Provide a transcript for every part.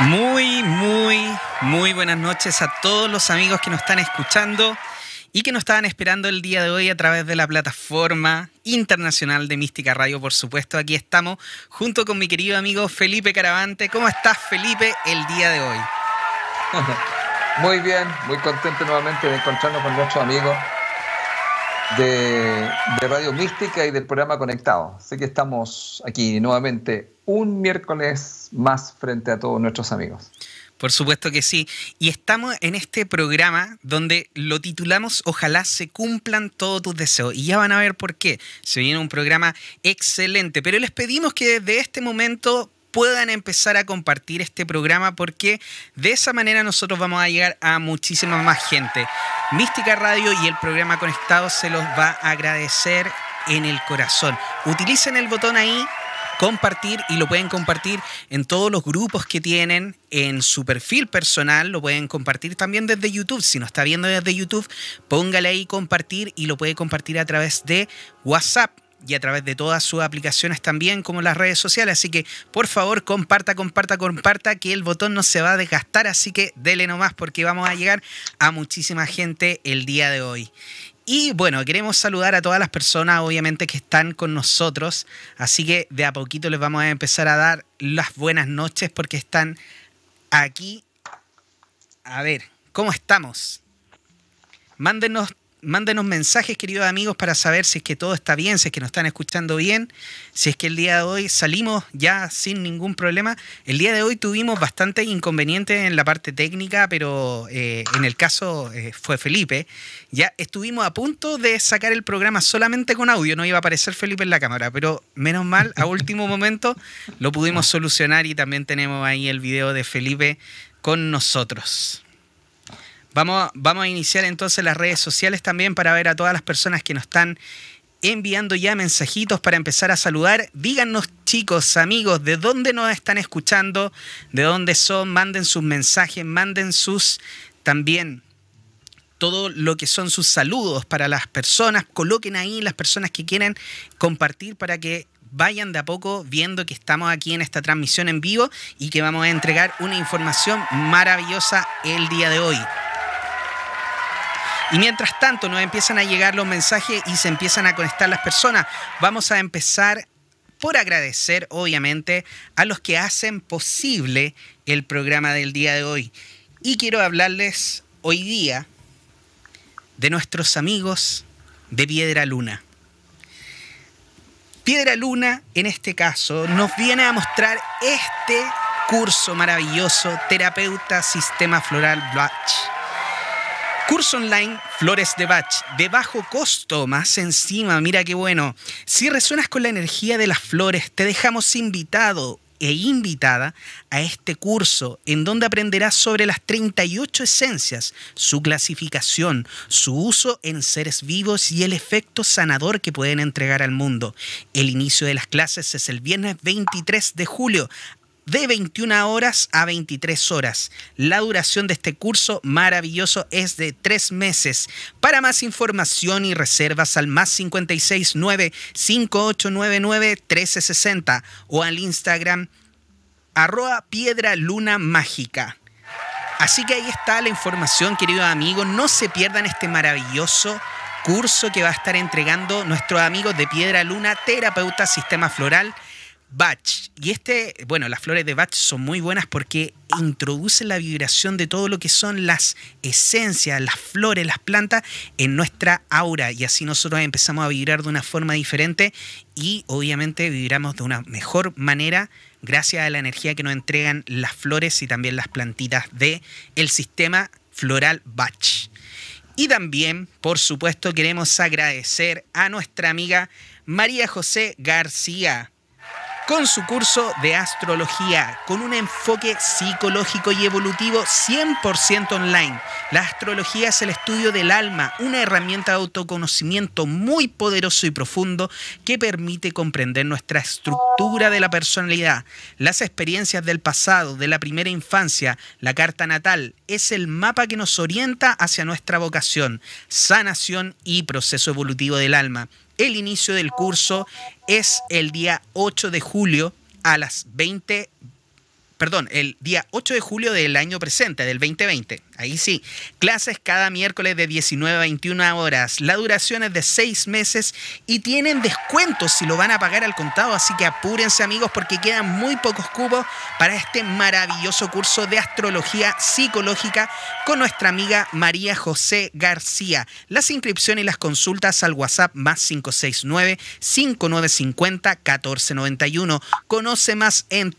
Muy, muy, muy buenas noches a todos los amigos que nos están escuchando y que nos estaban esperando el día de hoy a través de la plataforma internacional de Mística Radio, por supuesto. Aquí estamos junto con mi querido amigo Felipe Caravante. ¿Cómo estás, Felipe, el día de hoy? Muy bien, muy contento nuevamente de encontrarnos con nuestros amigos de, Radio Mística y del programa Conectado. Sé que estamos aquí nuevamente un miércoles más frente a todos nuestros amigos. Por supuesto que sí. Y estamos en este programa donde lo titulamos Ojalá se cumplan todos tus deseos. Y ya van a ver por qué. Se viene un programa excelente. Pero les pedimos que desde este momento puedan empezar a compartir este programa porque de esa manera nosotros vamos a llegar a muchísima más gente. Mística Radio y el programa Conectado se los va a agradecer en el corazón. Utilicen el botón ahí compartir y lo pueden compartir en todos los grupos que tienen, en su perfil personal, lo pueden compartir también desde YouTube. Si no está viendo desde YouTube, póngale ahí compartir y lo puede compartir a través de WhatsApp y a través de todas sus aplicaciones también, como las redes sociales. Así que, por favor, comparta, comparta, comparta, que el botón no se va a desgastar. Así que dele nomás porque vamos a llegar a muchísima gente el día de hoy. Y bueno, queremos saludar a todas las personas, obviamente, que están con nosotros. Así que de a poquito les vamos a empezar a dar las buenas noches porque están aquí. A ver, ¿cómo estamos? Mándenos mándenos mensajes, queridos amigos, para saber si es que todo está bien, si es que nos están escuchando bien, si es que el día de hoy salimos ya sin ningún problema. El día de hoy tuvimos bastante inconvenientes en la parte técnica, pero eh, en el caso eh, fue Felipe. Ya estuvimos a punto de sacar el programa solamente con audio, no iba a aparecer Felipe en la cámara, pero menos mal, a último momento lo pudimos solucionar y también tenemos ahí el video de Felipe con nosotros. Vamos, vamos a iniciar entonces las redes sociales también para ver a todas las personas que nos están enviando ya mensajitos para empezar a saludar. Díganos chicos, amigos, de dónde nos están escuchando, de dónde son, manden sus mensajes, manden sus también todo lo que son sus saludos para las personas, coloquen ahí las personas que quieren compartir para que vayan de a poco viendo que estamos aquí en esta transmisión en vivo y que vamos a entregar una información maravillosa el día de hoy. Y mientras tanto nos empiezan a llegar los mensajes y se empiezan a conectar las personas, vamos a empezar por agradecer, obviamente, a los que hacen posible el programa del día de hoy. Y quiero hablarles hoy día de nuestros amigos de Piedra Luna. Piedra Luna, en este caso, nos viene a mostrar este curso maravilloso, Terapeuta Sistema Floral Blatch Curso online Flores de Bach, de bajo costo, más encima, mira qué bueno. Si resuenas con la energía de las flores, te dejamos invitado e invitada a este curso en donde aprenderás sobre las 38 esencias, su clasificación, su uso en seres vivos y el efecto sanador que pueden entregar al mundo. El inicio de las clases es el viernes 23 de julio de 21 horas a 23 horas. La duración de este curso maravilloso es de tres meses. Para más información y reservas al más 569 5899 1360 o al Instagram arroba piedra luna mágica. Así que ahí está la información, queridos amigos. No se pierdan este maravilloso curso que va a estar entregando nuestros amigos de Piedra Luna, terapeuta sistema floral Bach. Y este, bueno, las flores de Bach son muy buenas porque introducen la vibración de todo lo que son las esencias, las flores, las plantas en nuestra aura. Y así nosotros empezamos a vibrar de una forma diferente y obviamente vibramos de una mejor manera gracias a la energía que nos entregan las flores y también las plantitas de el sistema floral Bach. Y también, por supuesto, queremos agradecer a nuestra amiga María José García con su curso de astrología, con un enfoque psicológico y evolutivo 100% online. La astrología es el estudio del alma, una herramienta de autoconocimiento muy poderoso y profundo que permite comprender nuestra estructura de la personalidad, las experiencias del pasado, de la primera infancia, la carta natal, es el mapa que nos orienta hacia nuestra vocación, sanación y proceso evolutivo del alma el inicio del curso es el día 8 de julio a las 20 perdón, el día 8 de julio del año presente, del 2020. Ahí sí, clases cada miércoles de 19 a 21 horas. La duración es de 6 meses y tienen descuentos si lo van a pagar al contado, así que apúrense amigos porque quedan muy pocos cubos para este maravilloso curso de astrología psicológica con nuestra amiga María José García. Las inscripciones y las consultas al WhatsApp más 569 5950 1491. Conoce más en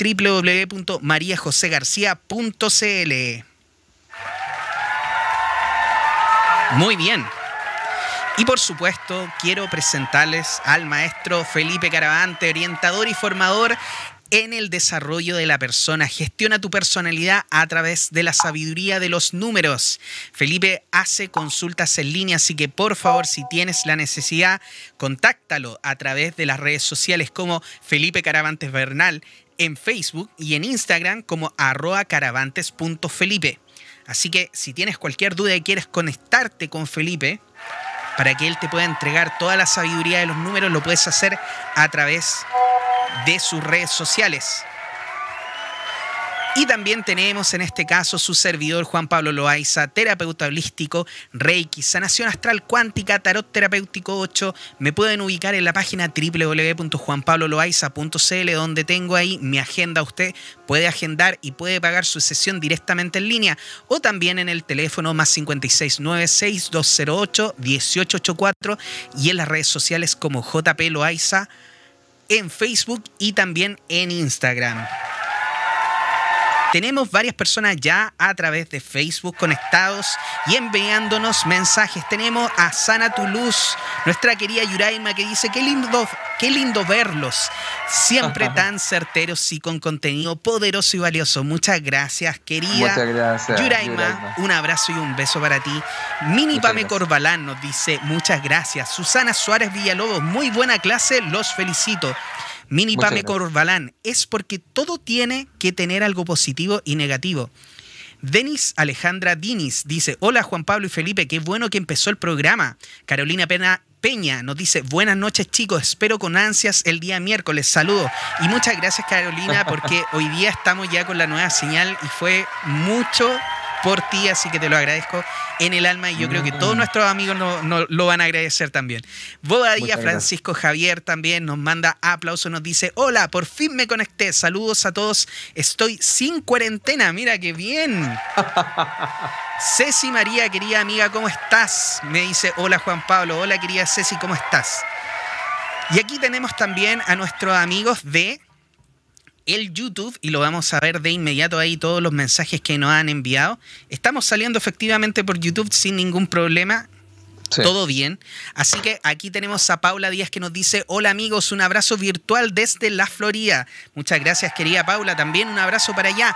www.mariajosegarcía.cl. Muy bien. Y por supuesto, quiero presentarles al maestro Felipe Caravante, orientador y formador en el desarrollo de la persona. Gestiona tu personalidad a través de la sabiduría de los números. Felipe hace consultas en línea, así que por favor, si tienes la necesidad, contáctalo a través de las redes sociales como Felipe Caravantes Bernal en Facebook y en Instagram como arroba caravantes.felipe. Así que si tienes cualquier duda y quieres conectarte con Felipe para que él te pueda entregar toda la sabiduría de los números, lo puedes hacer a través de sus redes sociales. Y también tenemos en este caso su servidor Juan Pablo Loaiza, terapeuta holístico, Reiki, sanación astral cuántica, tarot terapéutico 8. Me pueden ubicar en la página www.juanpabloloaiza.cl donde tengo ahí mi agenda. Usted puede agendar y puede pagar su sesión directamente en línea o también en el teléfono más 569-6208-1884 y en las redes sociales como JP Loaiza en Facebook y también en Instagram. Tenemos varias personas ya a través de Facebook conectados y enviándonos mensajes. Tenemos a Sana Tu Luz, nuestra querida Yuraima, que dice, qué lindo, qué lindo verlos. Siempre tan certeros y con contenido poderoso y valioso. Muchas gracias, querida Muchas gracias, Yuraima. Yuraima. Un abrazo y un beso para ti. Mini Muchas Pame gracias. Corbalán nos dice, muchas gracias. Susana Suárez Villalobos, muy buena clase, los felicito. Mini Pame. Corbalán, es porque todo tiene que tener algo positivo y negativo. Denis Alejandra Dinis dice, hola Juan Pablo y Felipe, qué bueno que empezó el programa. Carolina Pena Peña nos dice, buenas noches chicos, espero con ansias el día miércoles, saludos. Y muchas gracias Carolina porque hoy día estamos ya con la nueva señal y fue mucho por ti, así que te lo agradezco en el alma y yo creo que todos nuestros amigos no- no- lo van a agradecer también. Bobadilla. Francisco Javier también nos manda aplausos, nos dice, hola, por fin me conecté, saludos a todos, estoy sin cuarentena, mira qué bien. Ceci María, querida amiga, ¿cómo estás? Me dice, hola Juan Pablo, hola querida Ceci, ¿cómo estás? Y aquí tenemos también a nuestros amigos de el YouTube y lo vamos a ver de inmediato ahí todos los mensajes que nos han enviado. Estamos saliendo efectivamente por YouTube sin ningún problema. Sí. Todo bien. Así que aquí tenemos a Paula Díaz que nos dice, hola amigos, un abrazo virtual desde la Florida. Muchas gracias querida Paula, también un abrazo para allá.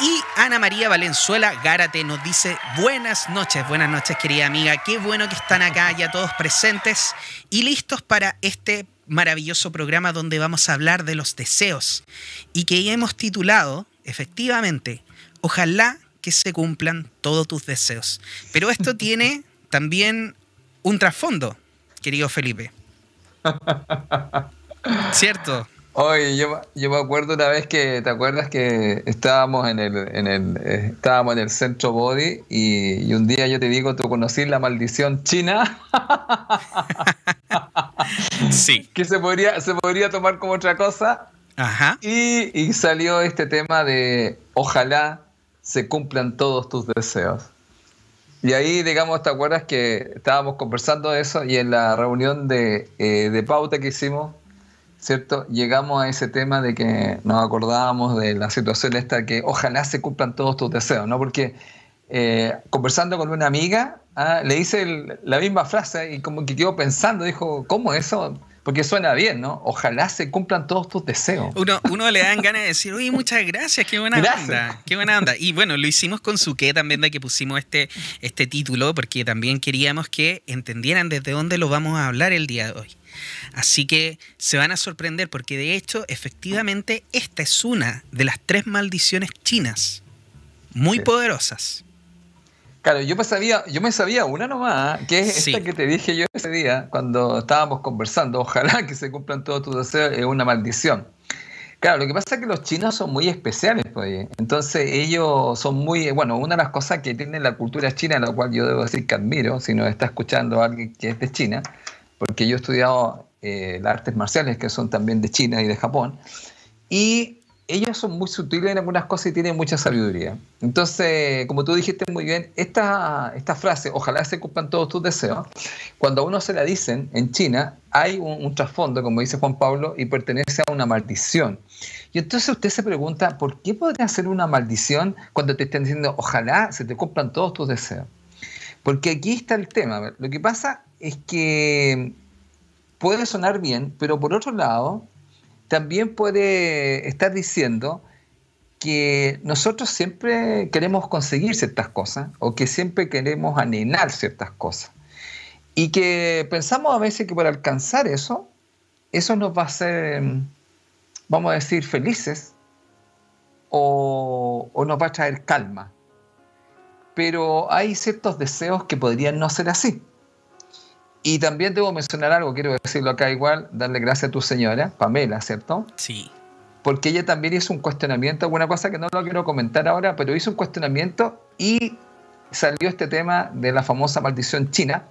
Y Ana María Valenzuela Gárate nos dice, buenas noches, buenas noches querida amiga, qué bueno que están acá ya todos presentes y listos para este maravilloso programa donde vamos a hablar de los deseos y que hemos titulado, efectivamente, ojalá que se cumplan todos tus deseos. Pero esto tiene también un trasfondo, querido Felipe. ¿Cierto? Oye, yo, yo me acuerdo una vez que, ¿te acuerdas que estábamos en el, en el, eh, estábamos en el centro Body y, y un día yo te digo, tú conocí la maldición china, Sí. que se podría, se podría tomar como otra cosa Ajá. y, y salió este tema de ojalá se cumplan todos tus deseos. Y ahí, digamos, ¿te acuerdas que estábamos conversando de eso y en la reunión de, eh, de pauta que hicimos, ¿cierto? Llegamos a ese tema de que nos acordábamos de la situación esta que ojalá se cumplan todos tus deseos, ¿no? Porque eh, conversando con una amiga, ah, le hice el- la misma frase y como que quedó pensando, dijo, ¿cómo eso? Porque suena bien, ¿no? Ojalá se cumplan todos tus deseos. Uno, uno le dan ganas de decir, oye, muchas gracias, qué buena Gracias. onda, qué buena onda. Y bueno, lo hicimos con Suque también, de que pusimos este, este título, porque también queríamos que entendieran desde dónde lo vamos a hablar el día de hoy. Así que se van a sorprender, porque de hecho, efectivamente, esta es una de las tres maldiciones chinas, muy Sí. poderosas. Claro, yo me sabía, yo me sabía una nomás, que es Sí. esta que te dije yo ese día cuando estábamos conversando. Ojalá que se cumplan todos tus deseos, es una maldición. Claro, lo que pasa es que los chinos son muy especiales, pues. Entonces ellos son muy, bueno, una de las cosas que tiene la cultura china, la cual yo debo decir que admiro, si nos está escuchando alguien que es de China, porque yo he estudiado eh, las artes marciales que son también de China y de Japón, y ellos son muy sutiles en algunas cosas y tienen mucha sabiduría. Entonces, como tú dijiste muy bien, esta, esta frase, ojalá se cumplan todos tus deseos, cuando a uno se la dicen en China, hay un, trasfondo, como dice Juan Pablo, y pertenece a una maldición. Y entonces usted se pregunta, ¿por qué podría ser una maldición cuando te están diciendo, ojalá se te cumplan todos tus deseos? Porque aquí está el tema. Lo que pasa es que puede sonar bien, pero por otro lado, también puede estar diciendo que nosotros siempre queremos conseguir ciertas cosas o que siempre queremos anhelar ciertas cosas. Y que pensamos a veces que para alcanzar eso, eso nos va a hacer, vamos a decir, felices o, o nos va a traer calma. Pero hay ciertos deseos que podrían no ser así. Y también debo mencionar algo, quiero decirlo acá igual, darle gracias a tu señora, Pamela, ¿cierto? Sí. Porque ella también hizo un cuestionamiento, alguna cosa que no lo quiero comentar ahora, pero hizo un cuestionamiento y salió este tema de la famosa maldición china,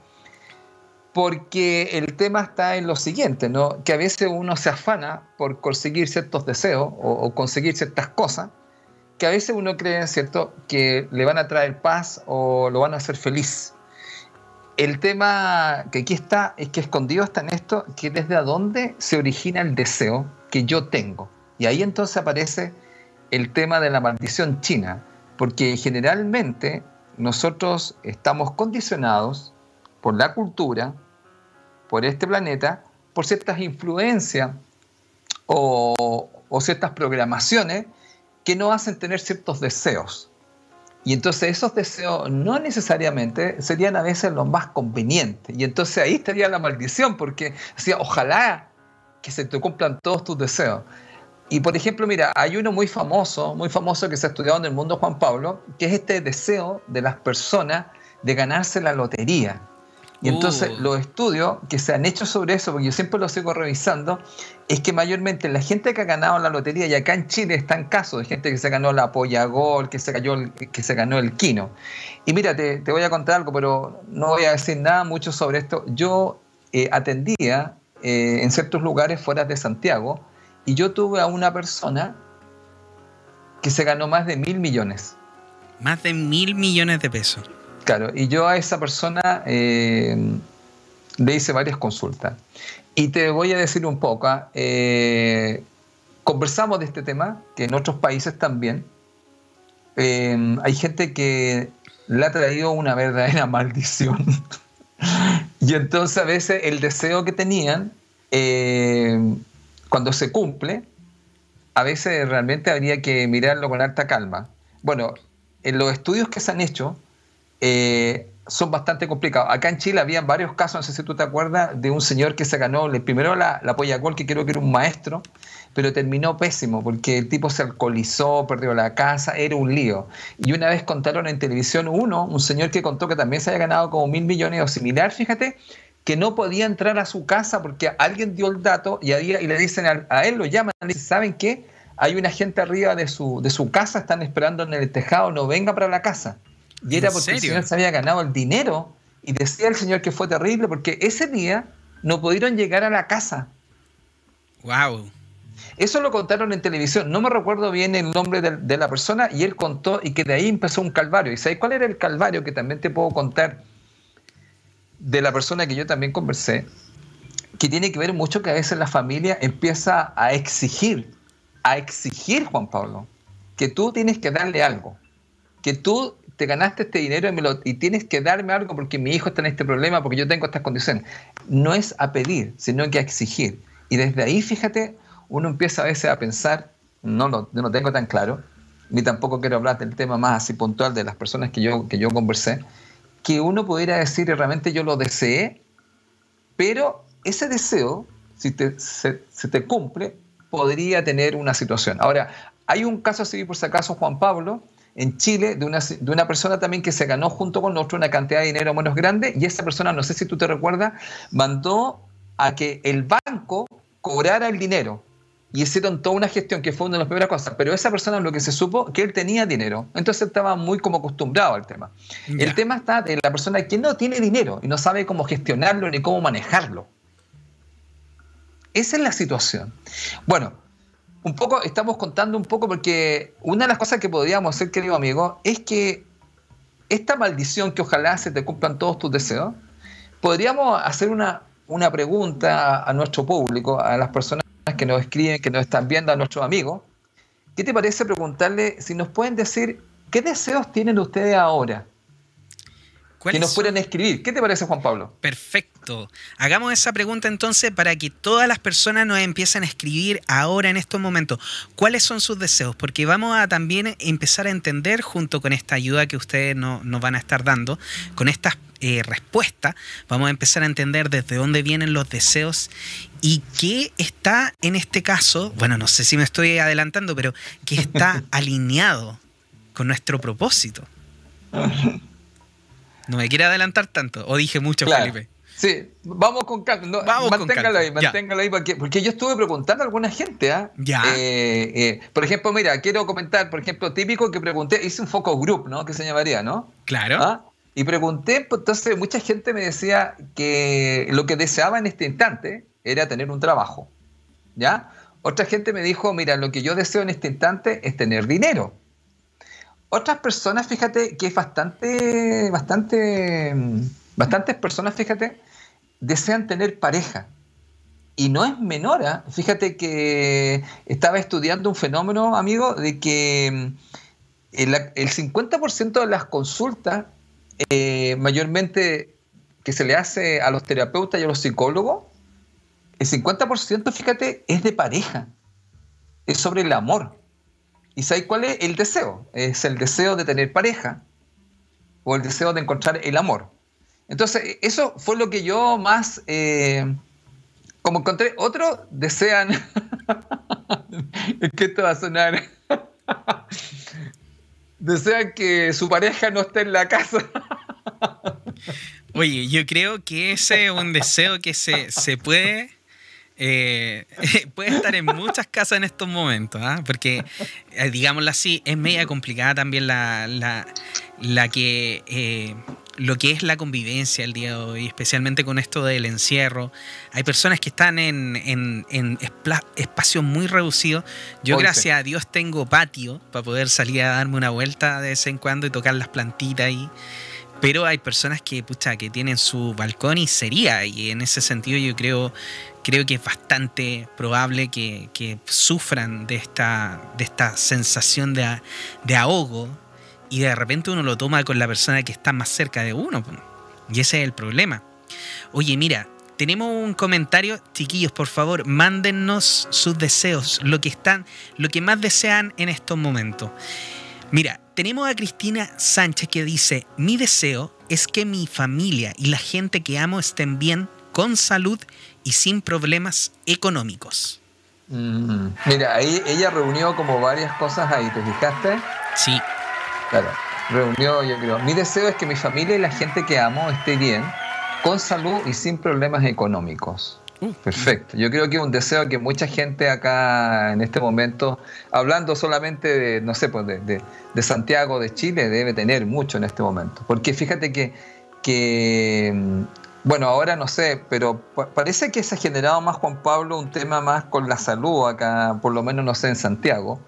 porque el tema está en lo siguiente, ¿no? Que a veces uno se afana por conseguir ciertos deseos o, o conseguir ciertas cosas, que a veces uno cree, ¿cierto?, que le van a traer paz o lo van a hacer feliz el tema que aquí está es que escondido está en esto, que desde dónde se origina el deseo que yo tengo. Y ahí entonces aparece el tema de la maldición china, porque generalmente nosotros estamos condicionados por la cultura, por este planeta, por ciertas influencias o, o ciertas programaciones que nos hacen tener ciertos deseos. Y entonces esos deseos no necesariamente serían a veces los más convenientes. Y entonces ahí estaría la maldición, porque decía, ojalá que se te cumplan todos tus deseos. Y por ejemplo, mira, hay uno muy famoso, muy famoso que se ha estudiado en el mundo Juan Pablo, que es este deseo de las personas de ganarse la lotería. Y entonces uh. los estudios que se han hecho sobre eso, porque yo siempre lo sigo revisando, es que mayormente la gente que ha ganado la lotería, y acá en Chile están casos de gente que se ganó la Polla Gol, que se, cayó que se ganó el Quino. Y mira, te, voy a contar algo, pero no voy a decir nada mucho sobre esto. Yo eh, atendía eh, en ciertos lugares fuera de Santiago y yo tuve a una persona que se ganó más de mil millones. Más de mil millones de pesos. Claro, y yo a esa persona eh, le hice varias consultas. Y te voy a decir un poco, ¿ah? eh, conversamos de este tema, que en otros países también eh, hay gente que le ha traído una verdadera maldición. y entonces a veces el deseo que tenían, cuando se cumple, a veces realmente habría que mirarlo con alta calma. Bueno, en los estudios que se han hecho, eh, son bastante complicados. Acá en Chile había varios casos, no sé si tú te acuerdas, de un señor que se ganó primero la, la polla gol, que creo que era un maestro, pero terminó pésimo porque el tipo se alcoholizó, perdió la casa, era un lío. Y una vez contaron en televisión uno, un señor que contó que también se había ganado como mil millones o similar, fíjate, que no podía entrar a su casa porque alguien dio el dato y, le dicen a, él, lo llaman, y dicen, ¿saben qué? Hay una gente arriba de su, de su casa, están esperando en el tejado, no venga para la casa. Y era porque el señor se había ganado el dinero. Y decía el señor que fue terrible porque ese día no pudieron llegar a la casa. Wow. Eso lo contaron en televisión. No me recuerdo bien el nombre de, la persona y él contó y que de ahí empezó un calvario. ¿Y sabes cuál era el calvario que también te puedo contar de la persona que yo también conversé? Que tiene que ver mucho que a veces la familia empieza a exigir, a exigir, Juan Pablo, que tú tienes que darle algo, que tú te ganaste este dinero y, me lo, y, tienes que darme algo porque mi hijo está en este problema, porque yo tengo estas condiciones. No es a pedir, sino que a exigir. Y desde ahí, fíjate, uno empieza a veces a pensar, no lo no tengo tan claro, ni tampoco quiero hablar del tema más así puntual de las personas que yo, que yo conversé, que uno pudiera decir, realmente yo lo deseé, pero ese deseo, si te, se, se te cumple, podría tener una situación. Ahora, hay un caso así, por si acaso, Juan Pablo, en Chile de una, de una persona también que se ganó junto con nosotros una cantidad de dinero menos grande y esa persona, no sé si tú te recuerdas, mandó a que el banco cobrara el dinero y hicieron toda una gestión que fue una de las primeras cosas, pero esa persona lo que se supo que él tenía dinero, entonces estaba muy como acostumbrado al tema. El tema está de la persona que no tiene dinero y no sabe cómo gestionarlo ni cómo manejarlo. Esa es la situación. Bueno, un poco, estamos contando un poco porque una de las cosas que podríamos hacer, querido amigo, es que esta maldición que ojalá se te cumplan todos tus deseos, podríamos hacer una, una pregunta a nuestro público, a las personas que nos escriben, que nos están viendo, a nuestros amigos. ¿Qué te parece preguntarle si nos pueden decir qué deseos tienen ustedes ahora? Que nos pueden escribir. ¿Qué te parece, Juan Pablo? Perfecto. Hagamos esa pregunta entonces para que todas las personas nos empiecen a escribir ahora en estos momentos. ¿Cuáles son sus deseos? Porque vamos a también empezar a entender, junto con esta ayuda que ustedes nos van a estar dando, con estas eh, respuestas, vamos a empezar a entender desde dónde vienen los deseos y qué está en este caso, bueno, no sé si me estoy adelantando, pero qué está alineado con nuestro propósito. No me quiere adelantar tanto, o dije mucho, Felipe. Sí, vamos con calma. vamos manténgalo ahí, manténgalo ahí, porque, porque, yo estuve preguntando a alguna gente. ¿ah? Ya. Eh, eh, por ejemplo, mira, quiero comentar, por ejemplo, típico que pregunté, hice un focus group, ¿no? Que se llamaría, ¿no? Claro. ¿Ah? Y pregunté, pues, entonces mucha gente me decía que lo que deseaba en este instante era tener un trabajo. ¿Ya? Otra gente me dijo, mira, lo que yo deseo en este instante es tener dinero. Otras personas, fíjate, que es bastante, bastante, bastantes personas, fíjate, desean tener pareja. Y no es menor, ¿ah? fíjate que estaba estudiando un fenómeno, amigo, de que mm, el, el 50% de las consultas, eh, mayormente que se le hace a los terapeutas y a los psicólogos, el 50%, fíjate, es de pareja, es sobre el amor. ¿Y sabes cuál es el deseo? Es el deseo de tener pareja o el deseo de encontrar el amor. Entonces, eso fue lo que yo más, eh, como encontré, otros desean, es que esto va a sonar, desean que su pareja no esté en la casa. Oye, yo creo que ese es un deseo que se, se puede eh, puede estar en muchas casas en estos momentos, ¿ah? porque, eh, digámoslo así, es media complicada también la, la, que... Eh, lo que es la convivencia el día de hoy, especialmente con esto del encierro. Hay personas que están en, en, espacios muy reducidos. Yo, gracias a Dios, tengo patio para poder salir a darme una vuelta de vez en cuando y tocar las plantitas ahí. Pero hay personas que, pucha, que tienen su balcón y sería. Y en ese sentido yo creo creo que es bastante probable que, sufran de esta, de esta sensación de, ahogo y de repente uno lo toma con la persona que está más cerca de uno. Y ese es el problema. Oye, mira, tenemos un comentario, chiquillos, por favor, mándennos sus deseos, lo que están, lo que más desean en estos momentos. Mira, tenemos a Cristina Sánchez que dice, mi deseo es que mi familia y la gente que amo estén bien, con salud y sin problemas económicos. Mm, mira, ahí ella reunió como varias cosas ahí, ¿te fijaste? Sí. Claro, reunió, yo creo. Mi deseo es que mi familia y la gente que amo esté bien, con salud y sin problemas económicos. Perfecto. Yo creo que es un deseo que mucha gente acá en este momento, hablando solamente de, no sé, pues de, de Santiago, de Chile, debe tener mucho en este momento. Porque fíjate que, que bueno, ahora no sé, pero parece que se ha generado más, Juan Pablo, un tema más con la salud acá, por lo menos no sé, en Santiago.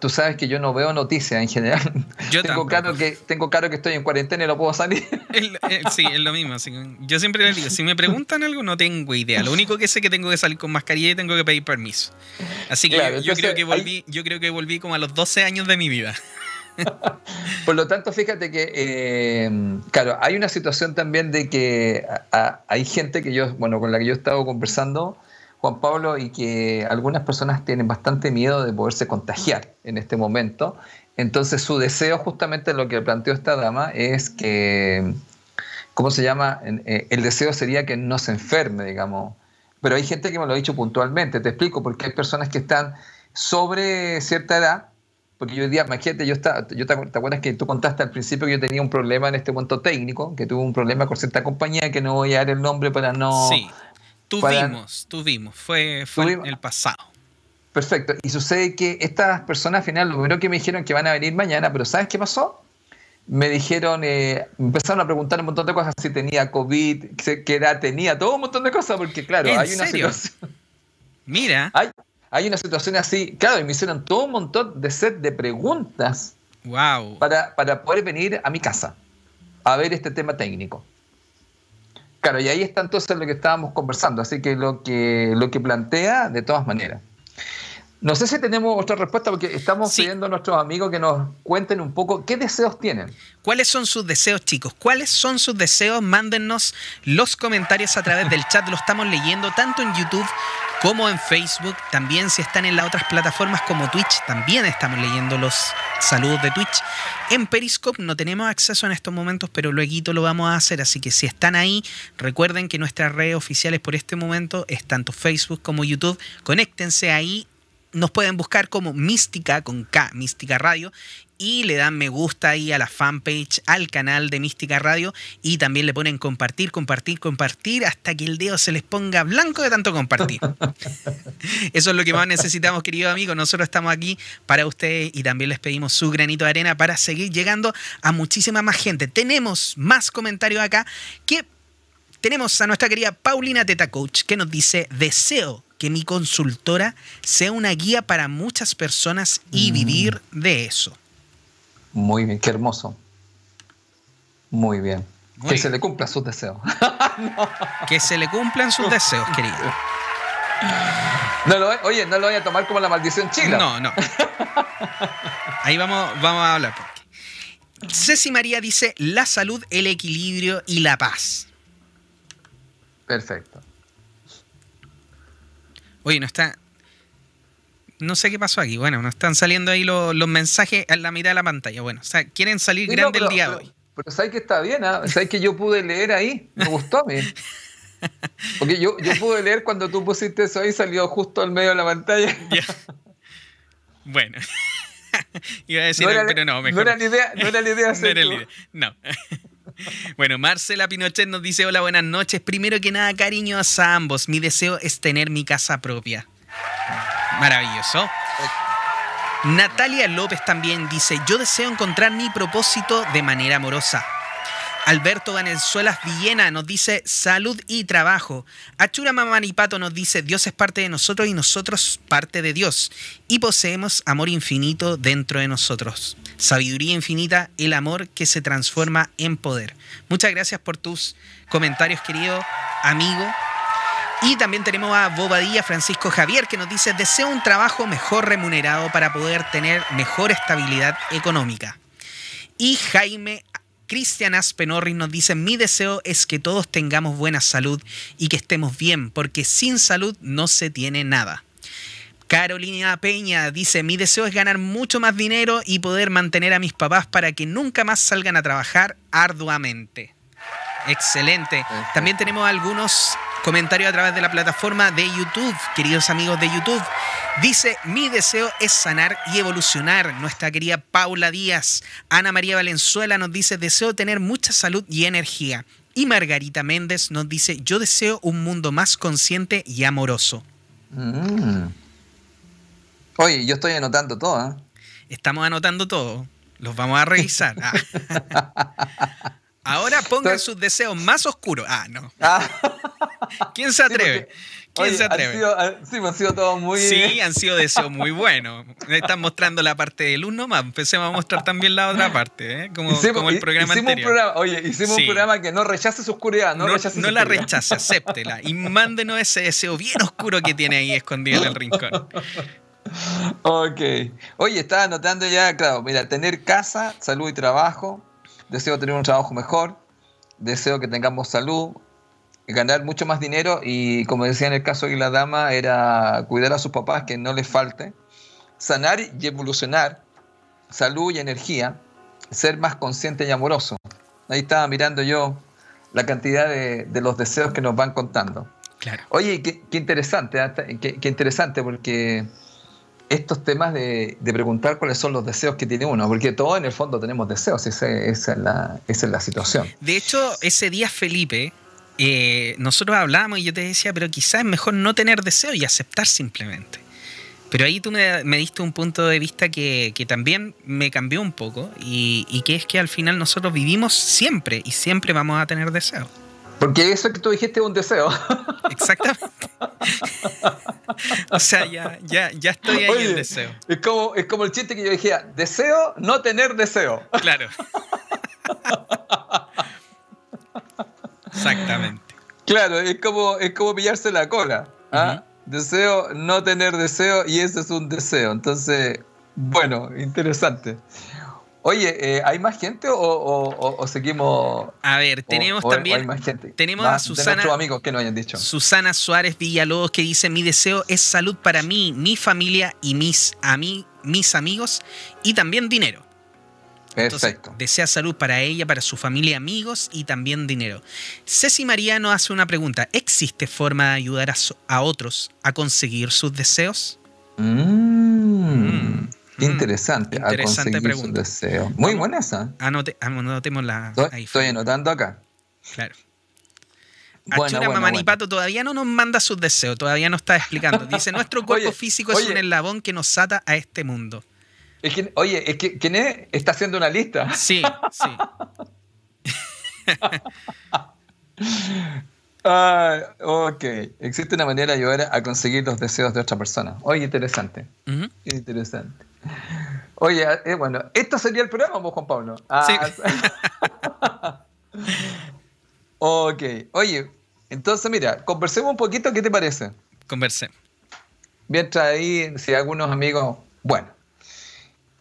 Tú sabes que yo no veo noticias en general. Yo tengo claro que tengo claro que estoy en cuarentena y no puedo salir. sí, es lo mismo. yo siempre les digo, si me preguntan algo no tengo idea. Lo único que sé es que tengo que salir con mascarilla y tengo que pedir permiso. Así que yo, creo que volví, yo creo que volví como a los 12 años de mi vida. Por lo tanto, fíjate que, eh, claro, hay una situación también de que hay gente que yo, bueno, con la que yo he estado conversando, Juan Pablo, y que algunas personas tienen bastante miedo de poderse contagiar en este momento. Entonces, su deseo, justamente lo que planteó esta dama, es que, ¿cómo se llama? Eh, el deseo sería que no se enferme, digamos. Pero hay gente que me lo ha dicho puntualmente, te explico, porque hay personas que están sobre cierta edad porque yo día, imagínate, yo, estaba, yo te, acuerdas que tú contaste al principio que yo tenía un problema en este momento técnico, que tuve un problema con cierta compañía que no voy a dar el nombre para no... Sí, tuvimos, tuvimos, fue, fue en el pasado. Perfecto. Y sucede que estas personas al final, lo primero que me dijeron que van a venir mañana, pero ¿sabes qué pasó? Me dijeron, eh, empezaron a preguntar un montón de cosas, si tenía COVID, qué edad tenía, todo un montón de cosas, porque claro, hay una situación. Mira. Hay, hay una situación así, claro, y me hicieron todo un montón de set de preguntas wow. para, para poder venir a mi casa a ver este tema técnico. Claro, y ahí está entonces lo que estábamos conversando, así que lo que, lo que plantea, de todas maneras. No sé si tenemos otra respuesta porque estamos pidiendo a nuestros amigos que nos cuenten un poco qué deseos tienen. ¿Cuáles son sus deseos, chicos? ¿Cuáles son sus deseos? Mándennos los comentarios a través del chat. Lo estamos leyendo tanto en YouTube como en Facebook. También si están en las otras plataformas como Twitch, también estamos leyendo los saludos de Twitch. En Periscope no tenemos acceso en estos momentos, pero luego lo vamos a hacer. Así que si están ahí, recuerden que nuestras redes oficiales por este momento es tanto Facebook como YouTube. Conéctense ahí nos pueden buscar como Mística con K, Mística Radio, y le dan me gusta ahí a la fanpage, al canal de Mística Radio, y también le ponen compartir, compartir, compartir, hasta que el dedo se les ponga blanco de tanto compartir. Eso es lo que más necesitamos, queridos amigos. Nosotros estamos aquí para ustedes y también les pedimos su granito de arena para seguir llegando a muchísima más gente. Tenemos más comentarios acá que tenemos a nuestra querida Paulina Teta Coach que nos dice, deseo que mi consultora sea una guía para muchas personas y mm. vivir de eso. Muy bien, qué hermoso. Muy bien. que se le cumplan sus deseos. Que se le cumplan sus deseos, querido. No oye, no lo voy a tomar como la maldición chila. No, no. Ahí vamos, vamos a hablar. Ceci María dice, la salud, el equilibrio y la paz. Perfecto. Oye, no está. No sé qué pasó aquí. Bueno, no están saliendo ahí los, mensajes a la mitad de la pantalla. Bueno, o sea, quieren salir grande el día de hoy. Pero sabes que está bien, ¿ah? Sabes que yo pude leer ahí. Me gustó a mí. Porque yo, yo pude leer cuando tú pusiste eso ahí, salió justo al medio de la pantalla. Bueno. Iba a decir, pero no, mejor. No era la idea, no era la idea. no era la idea. No. Bueno, Marcela Pinochet nos dice, hola, buenas noches. Primero que nada, cariños a ambos. Mi deseo es tener mi casa propia. Maravilloso. Natalia López también dice, yo deseo encontrar mi propósito de manera amorosa. Alberto Vanezuela Villena nos dice salud y trabajo. Achura Mamanipato nos dice Dios es parte de nosotros y nosotros parte de Dios. Y poseemos amor infinito dentro de nosotros. Sabiduría infinita, el amor que se transforma en poder. Muchas gracias por tus comentarios, querido amigo. Y también tenemos a Bobadilla Francisco Javier que nos dice, deseo un trabajo mejor remunerado para poder tener mejor estabilidad económica. Y Jaime Cristian Aspenorri nos dice, mi deseo es que todos tengamos buena salud y que estemos bien, porque sin salud no se tiene nada. Carolina Peña dice, mi deseo es ganar mucho más dinero y poder mantener a mis papás para que nunca más salgan a trabajar arduamente. Excelente. También tenemos algunos comentarios a través de la plataforma de YouTube, queridos amigos de YouTube. Dice, mi deseo es sanar y evolucionar. Nuestra querida Paula Díaz. Ana María Valenzuela nos dice, deseo tener mucha salud y energía. Y Margarita Méndez nos dice, yo deseo un mundo más consciente y amoroso. Mm. Oye, yo estoy anotando todo. ¿eh? Estamos anotando todo. Los vamos a revisar. Ah. Ahora pongan sus deseos más oscuros. Ah, no. Ah. ¿Quién se atreve? ¿Quién se atreve? sí, han sido todos muy. Sí, han sido deseos muy buenos. Están mostrando la parte de luz nomás. Empecemos a mostrar también la otra parte, ¿eh? como, como, el programa anterior. oye, hicimos un programa que no rechace su oscuridad. No, no, la rechace, acéptela. Y mándenos ese deseo bien oscuro que tiene ahí escondido en el rincón. Ok. Oye, estaba anotando ya, claro, mira, tener casa, salud y trabajo, deseo tener un trabajo mejor, deseo que tengamos salud, ganar mucho más dinero y como decía en el caso de la dama, era cuidar a sus papás que no les falte, sanar y evolucionar, salud y energía, ser más consciente y amoroso. Ahí estaba mirando yo la cantidad de, los deseos que nos van contando. Claro. Oye, qué, interesante, ¿eh? qué interesante porque estos temas de, preguntar cuáles son los deseos que tiene uno, porque todos en el fondo tenemos deseos, esa, es, la, es la situación. De hecho, ese día, Felipe, eh, nosotros hablábamos y yo te decía, pero quizás es mejor no tener deseos y aceptar simplemente. Pero ahí tú me, diste un punto de vista que, también me cambió un poco y, que es que al final nosotros vivimos siempre y siempre vamos a tener deseos. Porque eso que tú dijiste es un deseo. Exactamente. o sea, ya, ya, ya estoy ahí en deseo. Es como, es como el chiste que yo dije, deseo no tener deseo. Claro. Exactamente. Claro, es como, es como pillarse la cola. ¿ah? Deseo no tener deseo y ese es un deseo. Entonces, bueno, interesante. Oye, eh, ¿hay más gente o, seguimos? A ver, tenemos también. más gente? Tenemos a Susana. amigos que no hayan dicho. Susana Suárez Villalobos que dice: Mi deseo es salud para mí, mi familia y mis, a mí, mis amigos y también dinero. Perfecto. desea salud para ella, para su familia, amigos y también dinero. Ceci Mariano hace una pregunta: ¿Existe forma de ayudar a, otros a conseguir sus deseos? Mmm. Mm. Interesante, Interesante pregunta. Muy buena esa. Anote, anotemos la. Estoy, anotando acá. Claro. Bueno, Achura Mamanipato todavía no nos manda sus deseos, todavía no está explicando. Dice: Nuestro cuerpo físico es un eslabón que nos ata a este mundo. Es que, oye, es que ¿quién es? Está haciendo una lista. Sí, sí. Ah, ok, existe una manera de ayudar a conseguir los deseos de otra persona. Oye, interesante. Interesante. Oye, eh, bueno, esto sería el programa, vos, Juan Pablo. Ah, sí. ok, oye, entonces mira, conversemos un poquito, ¿qué te parece? Conversemos. Mientras ahí, si algunos amigos, bueno.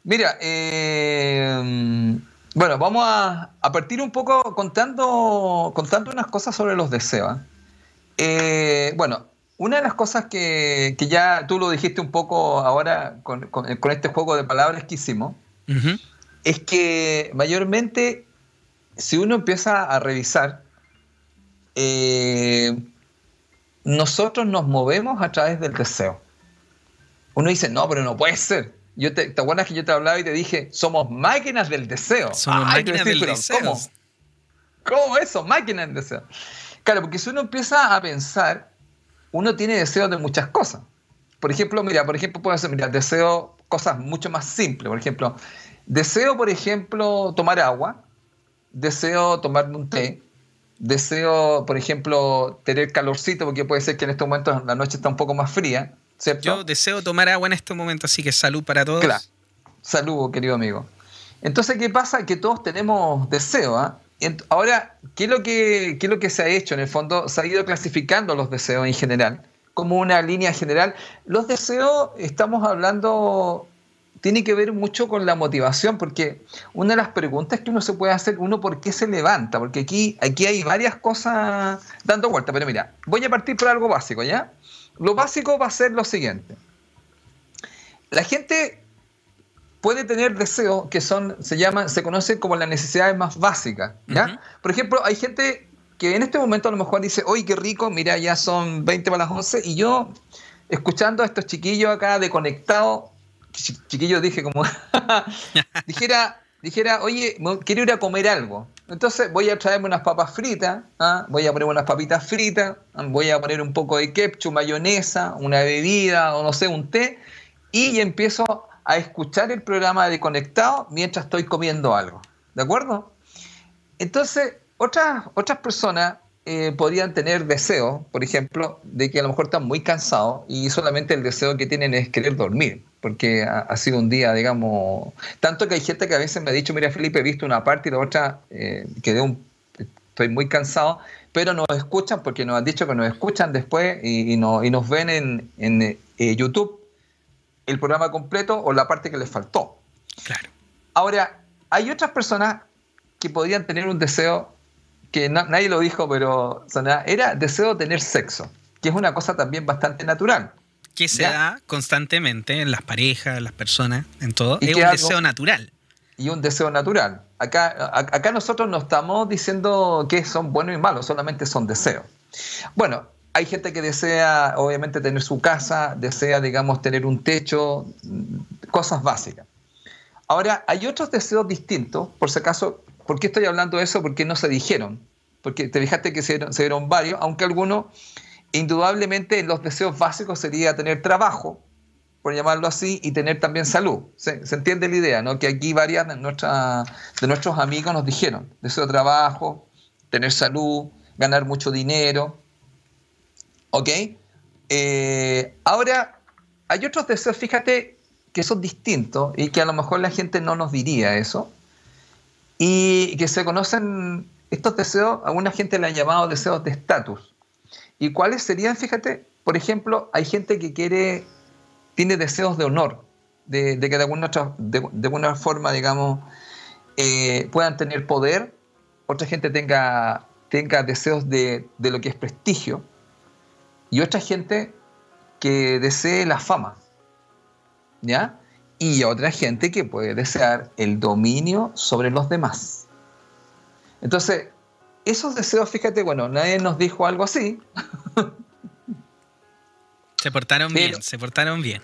Mira, eh, bueno, vamos a, partir un poco contando, contando unas cosas sobre los deseos. ¿eh? bueno, una de las cosas que, ya tú lo dijiste un poco ahora con, este juego de palabras que hicimos, es que mayormente si uno empieza a revisar, eh, nosotros nos movemos a través del deseo. Uno dice, no, pero no puede ser. Yo te, ¿Te acuerdas que yo te hablaba y te dije, somos máquinas del deseo? Somos máquinas del deseo. ¿cómo? ¿Cómo eso? Máquinas del deseo. Claro, porque si uno empieza a pensar uno tiene deseos de muchas cosas. Por ejemplo, mira, por ejemplo, puede ser, mira, deseo cosas mucho más simples. Por ejemplo, deseo, por ejemplo, tomar agua, deseo tomarme un té, deseo, por ejemplo, tener calorcito, porque puede ser que en estos momentos la noche está un poco más fría, ¿cierto? Yo deseo tomar agua en estos momentos, así que salud para todos. Claro. Salud, querido amigo. Entonces, ¿qué pasa? Que todos tenemos deseo, ¿ah? Ahora, ¿qué es, lo que, lo que se ha hecho? En el fondo, se ha ido clasificando los deseos en general, como una línea general. Los deseos, estamos hablando, tiene que ver mucho con la motivación, porque una de las preguntas que uno se puede hacer, uno, ¿por qué se levanta? Porque aquí, aquí hay varias cosas dando vuelta, pero mira, voy a partir por algo básico, ¿ya? Lo básico va a ser lo siguiente. La gente puede tener deseos que son, se llaman, se conocen como las necesidades más básicas. ¿ya? Por ejemplo, hay gente que en este momento a lo mejor dice, oye, qué rico, mira, ya son 20 para las 11, y yo, escuchando a estos chiquillos acá de conectado, chiquillos dije como, dijera, dijera, oye, quiero ir a comer algo. Entonces voy a traerme unas papas fritas, ¿ah? voy a poner unas papitas fritas, voy a poner un poco de ketchup, mayonesa, una bebida o no sé, un té, y empiezo a escuchar el programa de Conectado mientras estoy comiendo algo. ¿De acuerdo? Entonces, otras, otras personas eh, podrían tener deseo, por ejemplo, de que a lo mejor están muy cansados y solamente el deseo que tienen es querer dormir, porque ha, sido un día, digamos, tanto que hay gente que a veces me ha dicho, mira Felipe, he visto una parte y la otra, eh, quedé un, estoy muy cansado, pero nos escuchan porque nos han dicho que nos escuchan después y, no, y nos ven en, en eh, YouTube el programa completo o la parte que les faltó. Claro. Ahora, hay otras personas que podrían tener un deseo que nadie lo dijo, pero era deseo de tener sexo, que es una cosa también bastante natural. Que se da constantemente en las parejas, en las personas, en todo. es un deseo natural. Y un deseo natural. Acá, acá nosotros no estamos diciendo que son buenos y malos, solamente son deseos. Bueno, hay gente que desea, obviamente, tener su casa, desea, digamos, tener un techo, cosas básicas. Ahora, hay otros deseos distintos, por si acaso, ¿por qué estoy hablando de eso? Porque no se dijeron. Porque te fijaste que se dieron, varios, aunque algunos, indudablemente, los deseos básicos sería tener trabajo, por llamarlo así, y tener también salud. ¿Se, entiende la idea? ¿no? Que aquí varias de, de nuestros amigos nos dijeron, deseo trabajo, tener salud, ganar mucho dinero. ¿Ok? Eh, ahora, hay otros deseos, fíjate, que son distintos y que a lo mejor la gente no nos diría eso. Y que se conocen estos deseos, alguna gente le ha llamado deseos de estatus. ¿Y cuáles serían? Fíjate, por ejemplo, hay gente que quiere, tiene deseos de honor, de, que de alguna, de, alguna forma, digamos, eh, puedan tener poder, otra gente tenga, tenga deseos de, de lo que es prestigio, y otra gente que desee la fama, ¿ya? Y otra gente que puede desear el dominio sobre los demás. Entonces, esos deseos, fíjate, bueno, nadie nos dijo algo así. Se portaron bien, se portaron bien.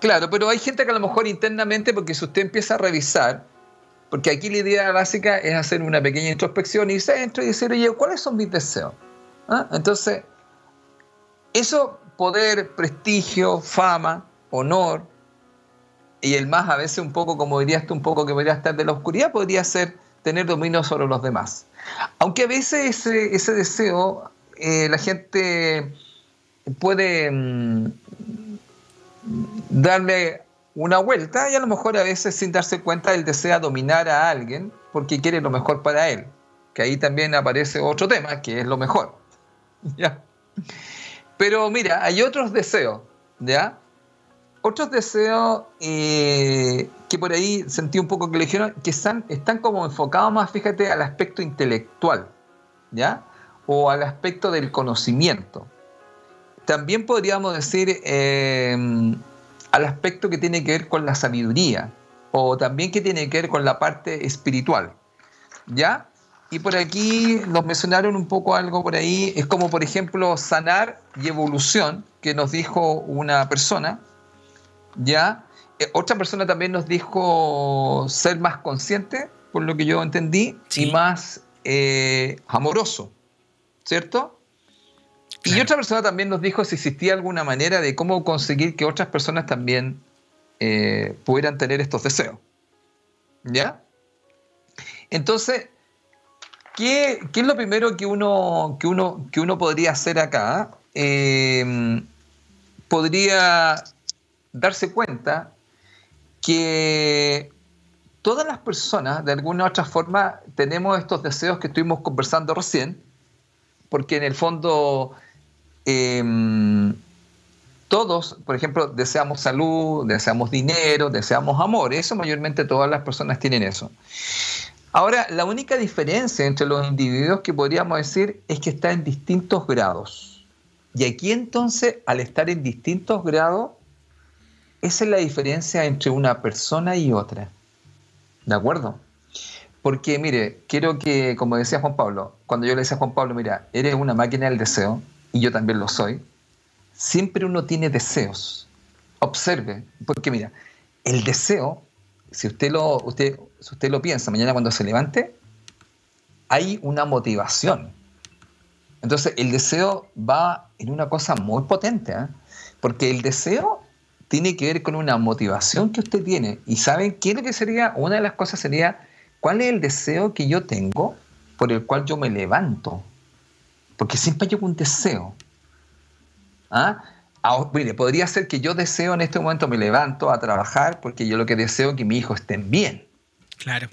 Claro, pero hay gente que a lo mejor internamente, porque si usted empieza a revisar, porque aquí la idea básica es hacer una pequeña introspección y irse adentro y decir, oye, ¿cuáles son mis deseos? ¿Ah? Entonces, eso, poder, prestigio, fama, honor, y el más a veces un poco, como dirías tú, un poco que podría estar de la oscuridad, podría ser tener dominio sobre los demás. Aunque a veces ese, deseo eh, la gente puede mm, darle una vuelta y a lo mejor a veces sin darse cuenta él desea dominar a alguien porque quiere lo mejor para él. Que ahí también aparece otro tema, que es lo mejor. ¿Ya? Pero mira, hay otros deseos, ¿ya? Otros deseos eh, que por ahí sentí un poco que le dijeron que están, están como enfocados más, fíjate, al aspecto intelectual, ¿ya? O al aspecto del conocimiento. También podríamos decir em, al aspecto que tiene que ver con la sabiduría, o también que tiene que ver con la parte espiritual, ¿ya? Y por aquí nos mencionaron un poco algo por ahí, es como por ejemplo sanar y evolución, que nos dijo una persona, ¿ya? Eh, otra persona también nos dijo ser más consciente, por lo que yo entendí, y más eh, amoroso, ¿cierto? Y otra persona también nos dijo si existía alguna manera de cómo conseguir que otras personas también eh, pudieran tener estos deseos. ¿Ya? Entonces, ¿Qué, es lo primero que uno, que uno, que uno podría hacer acá? Eh, podría darse cuenta que todas las personas, de alguna u otra forma, tenemos estos deseos que estuvimos conversando recién, porque en el fondo em, todos, por ejemplo, deseamos salud, deseamos dinero, deseamos amor, eso mayormente todas las personas tienen eso. Ahora, la única diferencia entre los individuos que podríamos decir es que está en distintos grados. Y aquí entonces, al estar en distintos grados, esa es la diferencia entre una persona y otra. ¿De acuerdo? Porque, mire, quiero que, como decía Juan Pablo, cuando yo le decía a Juan Pablo, mira, eres una máquina del deseo, y yo también lo soy, siempre uno tiene deseos. Observe, porque mira, el deseo, si usted lo, usted, si usted lo piensa, mañana cuando se levante, hay una motivación. Entonces, el deseo va en una cosa muy potente, ¿eh? porque el deseo tiene que ver con una motivación que usted tiene. ¿Y saben qué es lo que sería? Una de las cosas sería, ¿cuál es el deseo que yo tengo por el cual yo me levanto? Porque siempre hay un deseo. ¿Ah? Ah, mire, podría ser que yo deseo en este momento me levanto a trabajar porque yo lo que deseo es que mi hijo estén bien. Claro.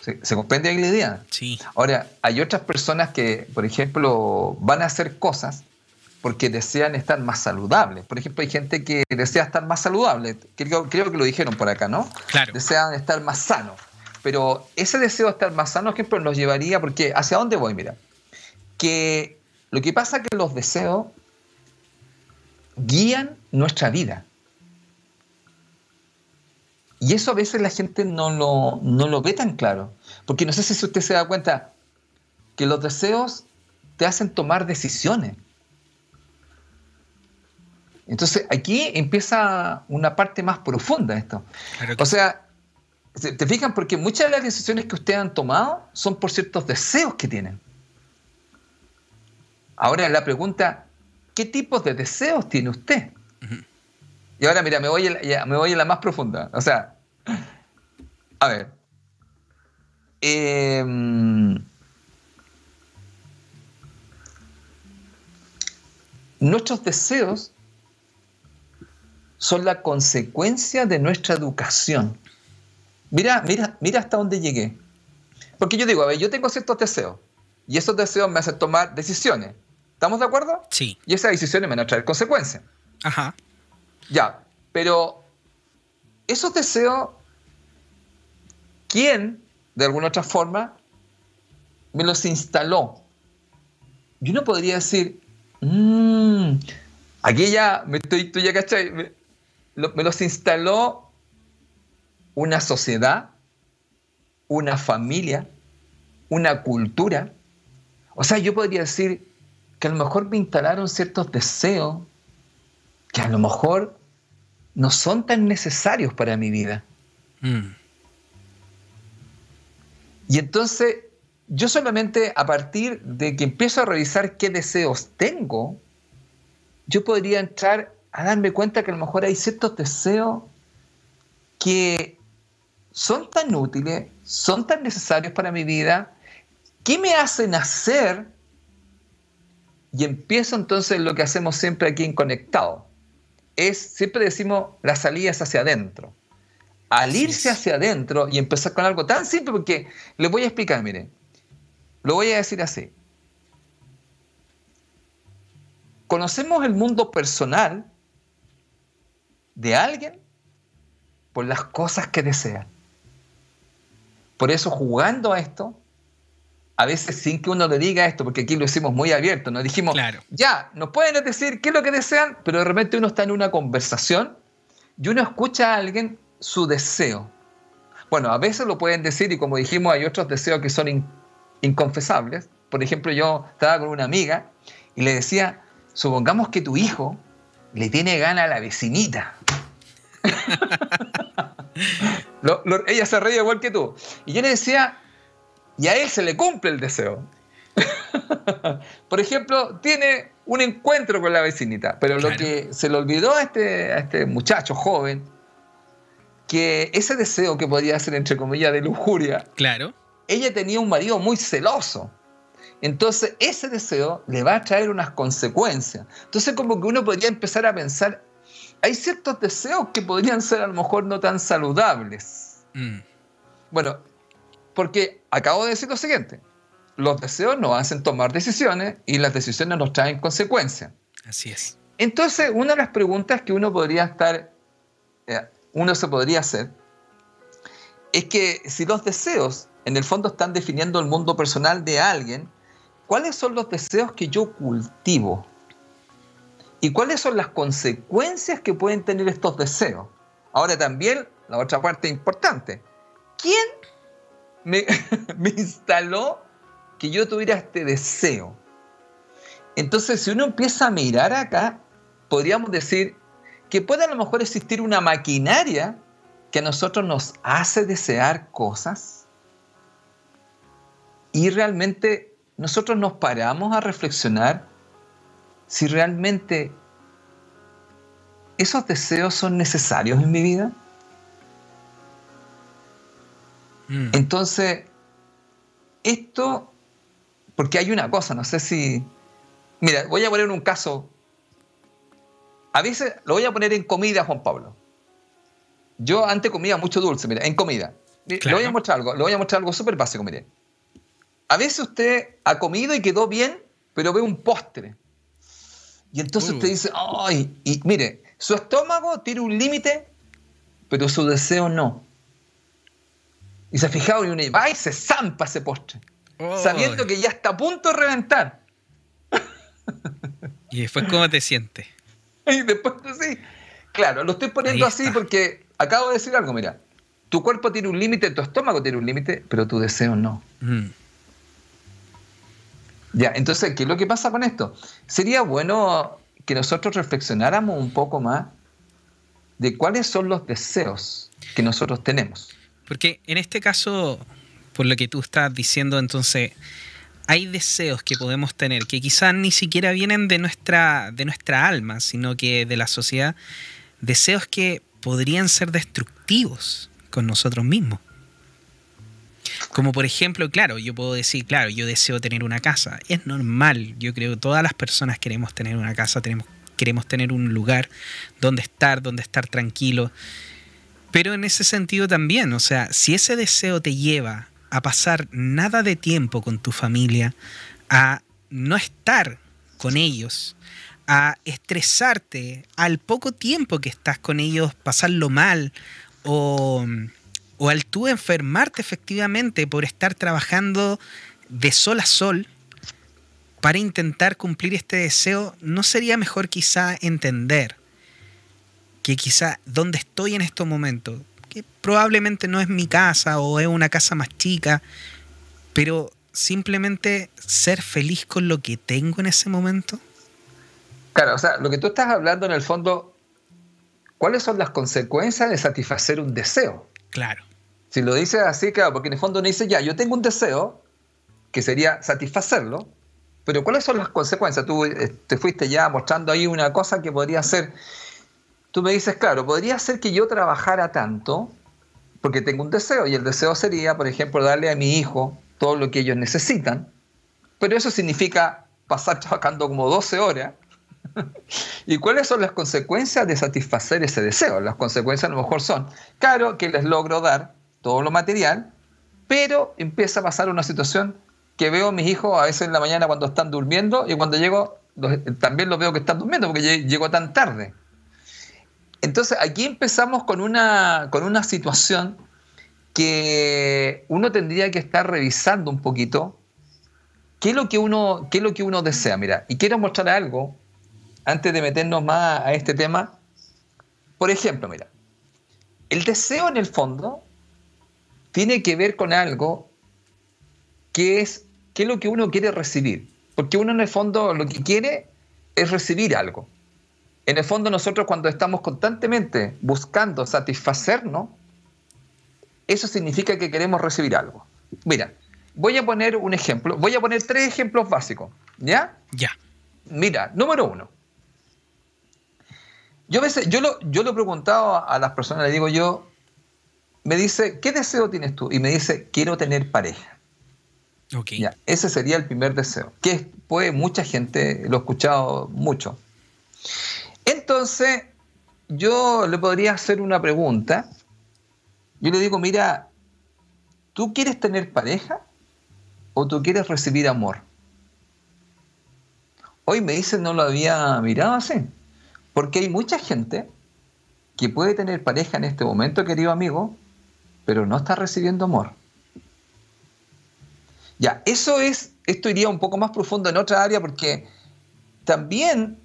¿Se, comprende ahí la idea? Sí. Ahora, hay otras personas que, por ejemplo, van a hacer cosas porque desean estar más saludables. Por ejemplo, hay gente que desea estar más saludable. Creo, creo que lo dijeron por acá, ¿no? Claro. Desean estar más sanos. Pero ese deseo de estar más sano, por ejemplo, nos llevaría, porque ¿hacia dónde voy? Mira, que lo que pasa es que los deseos guían nuestra vida. Y eso a veces la gente no lo, no lo ve tan claro. Porque no sé si usted se da cuenta que los deseos te hacen tomar decisiones. Entonces aquí empieza una parte más profunda de esto. O sea, ¿te fijan? Porque muchas de las decisiones que ustedes han tomado son por ciertos deseos que tienen. Ahora la pregunta, ¿qué tipos de deseos tiene usted? Y ahora, mira, me voy, a, me voy a la más profunda. O sea, a ver. Em, nuestros deseos son la consecuencia de nuestra educación. Mira, mira, mira hasta dónde llegué. Porque yo digo, a ver, yo tengo ciertos deseos y esos deseos me hacen tomar decisiones. ¿Estamos de acuerdo? Sí. Y esas decisiones me van a traer consecuencias. Ajá. Ya, pero esos deseos, ¿quién, de alguna otra forma, me los instaló? Yo no podría decir, mmm, aquí ya, me estoy, tú ya cachai, me, me los instaló una sociedad, una familia, una cultura. O sea, yo podría decir que a lo mejor me instalaron ciertos deseos que a lo mejor no son tan necesarios para mi vida. Mm. Y entonces, yo solamente a partir de que empiezo a revisar qué deseos tengo, yo podría entrar a darme cuenta que a lo mejor hay ciertos deseos que son tan útiles, son tan necesarios para mi vida, que me hacen hacer y empiezo entonces lo que hacemos siempre aquí en Conectado. Es, siempre decimos, la salida es hacia adentro. Al irse hacia adentro y empezar con algo tan simple, porque les voy a explicar, miren, lo voy a decir así. Conocemos el mundo personal de alguien por las cosas que desea. Por eso jugando a esto, a veces sin que uno le diga esto, porque aquí lo hicimos muy abierto, nos dijimos, ya, nos pueden decir qué es lo que desean, pero de repente uno está en una conversación y uno escucha a alguien su deseo. Bueno, a veces lo pueden decir y como dijimos, hay otros deseos que son inconfesables. Por ejemplo, yo estaba con una amiga y le decía, supongamos que tu hijo le tiene gana a la vecinita. ella se reía igual que tú. Y yo le decía, y a él se le cumple el deseo. Por ejemplo, tiene un encuentro con la vecinita, pero lo que se le olvidó a este, a este muchacho joven, que ese deseo que podría ser, entre comillas, de lujuria, claro. ella tenía un marido muy celoso. Entonces, ese deseo le va a traer unas consecuencias. Entonces, como que uno podría empezar a pensar, hay ciertos deseos que podrían ser a lo mejor no tan saludables. Mm. Bueno, porque acabo de decir lo siguiente, los deseos nos hacen tomar decisiones y las decisiones nos traen consecuencias. Así es. Entonces, una de las preguntas que uno podría estar, eh, uno se podría hacer, es que si los deseos en el fondo están definiendo el mundo personal de alguien, ¿cuáles son los deseos que yo cultivo? ¿Y cuáles son las consecuencias que pueden tener estos deseos? Ahora también, la otra parte importante, ¿quién me, instaló que yo tuviera este deseo. Entonces, si uno empieza a mirar acá, podríamos decir que puede a lo mejor existir una maquinaria que a nosotros nos hace desear cosas y realmente nosotros nos paramos a reflexionar si realmente esos deseos son necesarios en mi vida. Mm. Entonces, esto, porque hay una cosa, no sé si... Mira, voy a poner un caso. A veces lo voy a poner en comida, Juan Pablo. Yo antes comía mucho dulce, mira, en comida. Le voy a mostrar algo, le voy a mostrar algo súper básico, mire. A veces usted ha comido y quedó bien, pero ve un postre. Y entonces usted uh. dice, ay, y mire, su estómago tiene un límite, pero su deseo no. Y se fijado y uno va y se zampa ese postre. Sabiendo que ya está a punto de reventar. ¿Y después cómo te sientes? Y después sí. Claro, lo estoy poniendo así porque acabo de decir algo, mira. Tu cuerpo tiene un límite, tu estómago tiene un límite, pero tu deseo no. Mm. Ya, entonces, ¿qué es lo que pasa con esto? Sería bueno que nosotros reflexionáramos un poco más de cuáles son los deseos que nosotros tenemos. Porque en este caso, por lo que tú estás diciendo, entonces, hay deseos que podemos tener que quizás ni siquiera vienen de nuestra, de nuestra alma, sino que de la sociedad, deseos que podrían ser destructivos con nosotros mismos. Como por ejemplo, claro, yo puedo decir, claro, yo deseo tener una casa. Es normal, yo creo que todas las personas queremos tener una casa, queremos tener un lugar donde estar, donde estar tranquilo. Pero en ese sentido también, o sea, si ese deseo te lleva a pasar nada de tiempo con tu familia, a no estar con ellos, a estresarte al poco tiempo que estás con ellos, pasarlo mal o, o al tú enfermarte efectivamente por estar trabajando de sol a sol para intentar cumplir este deseo, ¿no sería mejor quizá entender que quizá donde estoy en estos momentos, que probablemente no es mi casa o es una casa más chica, pero simplemente ser feliz con lo que tengo en ese momento? Claro, o sea, lo que tú estás hablando en el fondo, ¿cuáles son las consecuencias de satisfacer un deseo? Claro. Si lo dices así, claro, porque en el fondo uno dice, ya, yo tengo un deseo, que sería satisfacerlo, pero ¿cuáles son las consecuencias? Tú eh, te fuiste ya mostrando ahí una cosa que podría ser tú me dices, claro, podría ser que yo trabajara tanto porque tengo un deseo y el deseo sería, por ejemplo, darle a mi hijo todo lo que ellos necesitan, pero eso significa pasar trabajando como 12 horas. ¿Y cuáles son las consecuencias de satisfacer ese deseo? Las consecuencias a lo mejor son, claro, que les logro dar todo lo material, pero empieza a pasar una situación que veo a mis hijos a veces en la mañana cuando están durmiendo y cuando llego también los veo que están durmiendo porque llego tan tarde. Entonces aquí empezamos con una, con una situación que uno tendría que estar revisando un poquito qué es lo que uno, qué es lo que uno desea. Mira, y quiero mostrar algo antes de meternos más a este tema. Por ejemplo, mira, el deseo en el fondo tiene que ver con algo que es qué es lo que uno quiere recibir. Porque uno en el fondo lo que quiere es recibir algo. En el fondo nosotros cuando estamos constantemente buscando satisfacernos, eso significa que queremos recibir algo. Mira, voy a poner un ejemplo, voy a poner tres ejemplos básicos, ¿ya? Ya. Mira, número uno. Yo, veces, yo, lo, yo lo he preguntado a las personas, le digo yo, me dice, ¿qué deseo tienes tú? Y me dice, quiero tener pareja. Okay. Ya, ese sería el primer deseo, que puede mucha gente, lo he escuchado mucho. Entonces, yo le podría hacer una pregunta. Yo le digo, mira, ¿tú quieres tener pareja o tú quieres recibir amor? Hoy me dicen no lo había mirado así, porque hay mucha gente que puede tener pareja en este momento, querido amigo, pero no está recibiendo amor. Ya, eso es, esto iría un poco más profundo en otra área porque también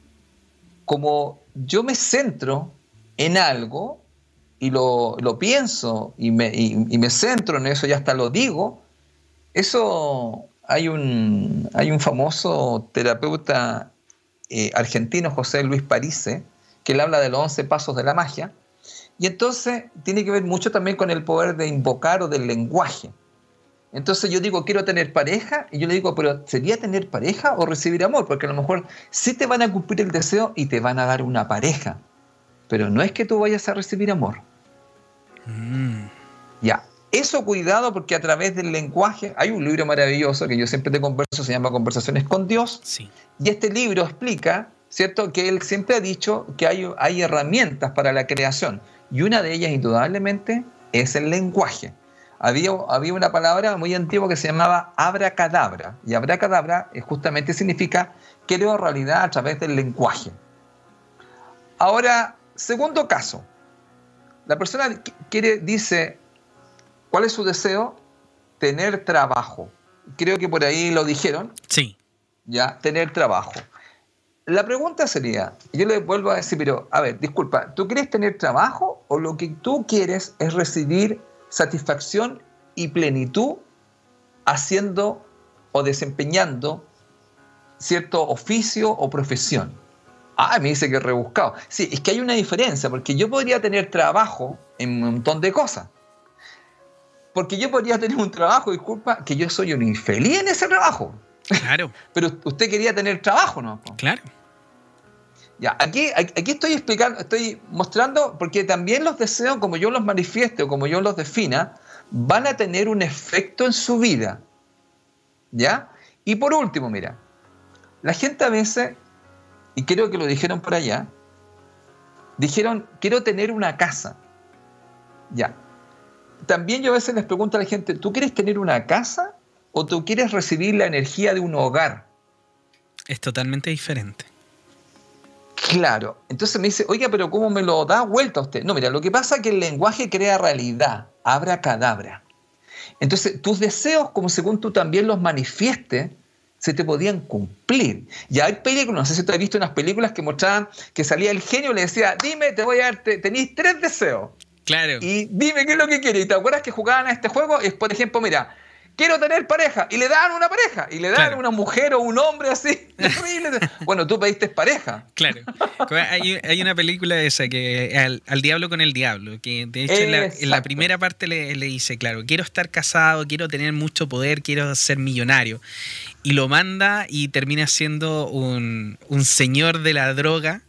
como yo me centro en algo y lo, pienso y me, me, centro en eso y hasta lo digo, eso hay un, hay un famoso terapeuta eh, argentino, José Luis Parise, que él habla de los 11 pasos de la magia, y entonces tiene que ver mucho también con el poder de invocar o del lenguaje. Entonces yo digo, quiero tener pareja, y yo le digo, pero ¿sería tener pareja o recibir amor? Porque a lo mejor sí te van a cumplir el deseo y te van a dar una pareja, pero no es que tú vayas a recibir amor. Mm. Ya, eso cuidado porque a través del lenguaje, hay un libro maravilloso que yo siempre te converso, se llama Conversaciones con Dios, sí. y este libro explica, ¿cierto?, que él siempre ha dicho que hay, hay herramientas para la creación, y una de ellas indudablemente es el lenguaje había, una palabra muy antigua que se llamaba abracadabra. Y abracadabra eh, justamente significa creo realidad a través del lenguaje. Ahora, segundo caso. La persona quiere, dice, ¿cuál es su deseo? Tener trabajo. Creo que por ahí lo dijeron. Sí. Ya, tener trabajo. La pregunta sería, yo le vuelvo a decir, pero, a ver, disculpa, ¿tú quieres tener trabajo o lo que tú quieres es recibir satisfacción y plenitud haciendo o desempeñando cierto oficio o profesión. Ah, me dice que es rebuscado. Sí, es que hay una diferencia, porque yo podría tener trabajo en un montón de cosas. Porque yo podría tener un trabajo, disculpa, que yo soy un infeliz en ese trabajo. Claro. Pero usted quería tener trabajo, ¿no? Claro. Ya, aquí, aquí estoy explicando, estoy mostrando, porque también los deseos, como yo los manifieste o como yo los defina, van a tener un efecto en su vida. ¿Ya? Y por último, mira, la gente a veces, y creo que lo dijeron por allá, dijeron, quiero tener una casa. Ya. También yo a veces les pregunto a la gente, ¿tú quieres tener una casa o tú quieres recibir la energía de un hogar? Es totalmente diferente. Claro. Entonces me dice, oiga, pero ¿cómo me lo da vuelta usted? No, mira, lo que pasa es que el lenguaje crea realidad, abra cadabra. Entonces, tus deseos, como según tú también los manifiestes, se te podían cumplir. Y hay películas, no sé si tú has visto unas películas que mostraban que salía el genio y le decía, dime, te voy a dar, tenéis tres deseos. Claro. Y dime qué es lo que quieres. ¿Y te acuerdas que jugaban a este juego? Es, por ejemplo, mira, quiero tener pareja. Y le dan una pareja. Y le dan una mujer o un hombre así. bueno, tú pediste pareja. Claro. Hay, una película esa que al, diablo con el diablo. Que de hecho en la, primera parte le, le, dice, claro, quiero estar casado, quiero tener mucho poder, quiero ser millonario. Y lo manda y termina siendo un, un señor de la droga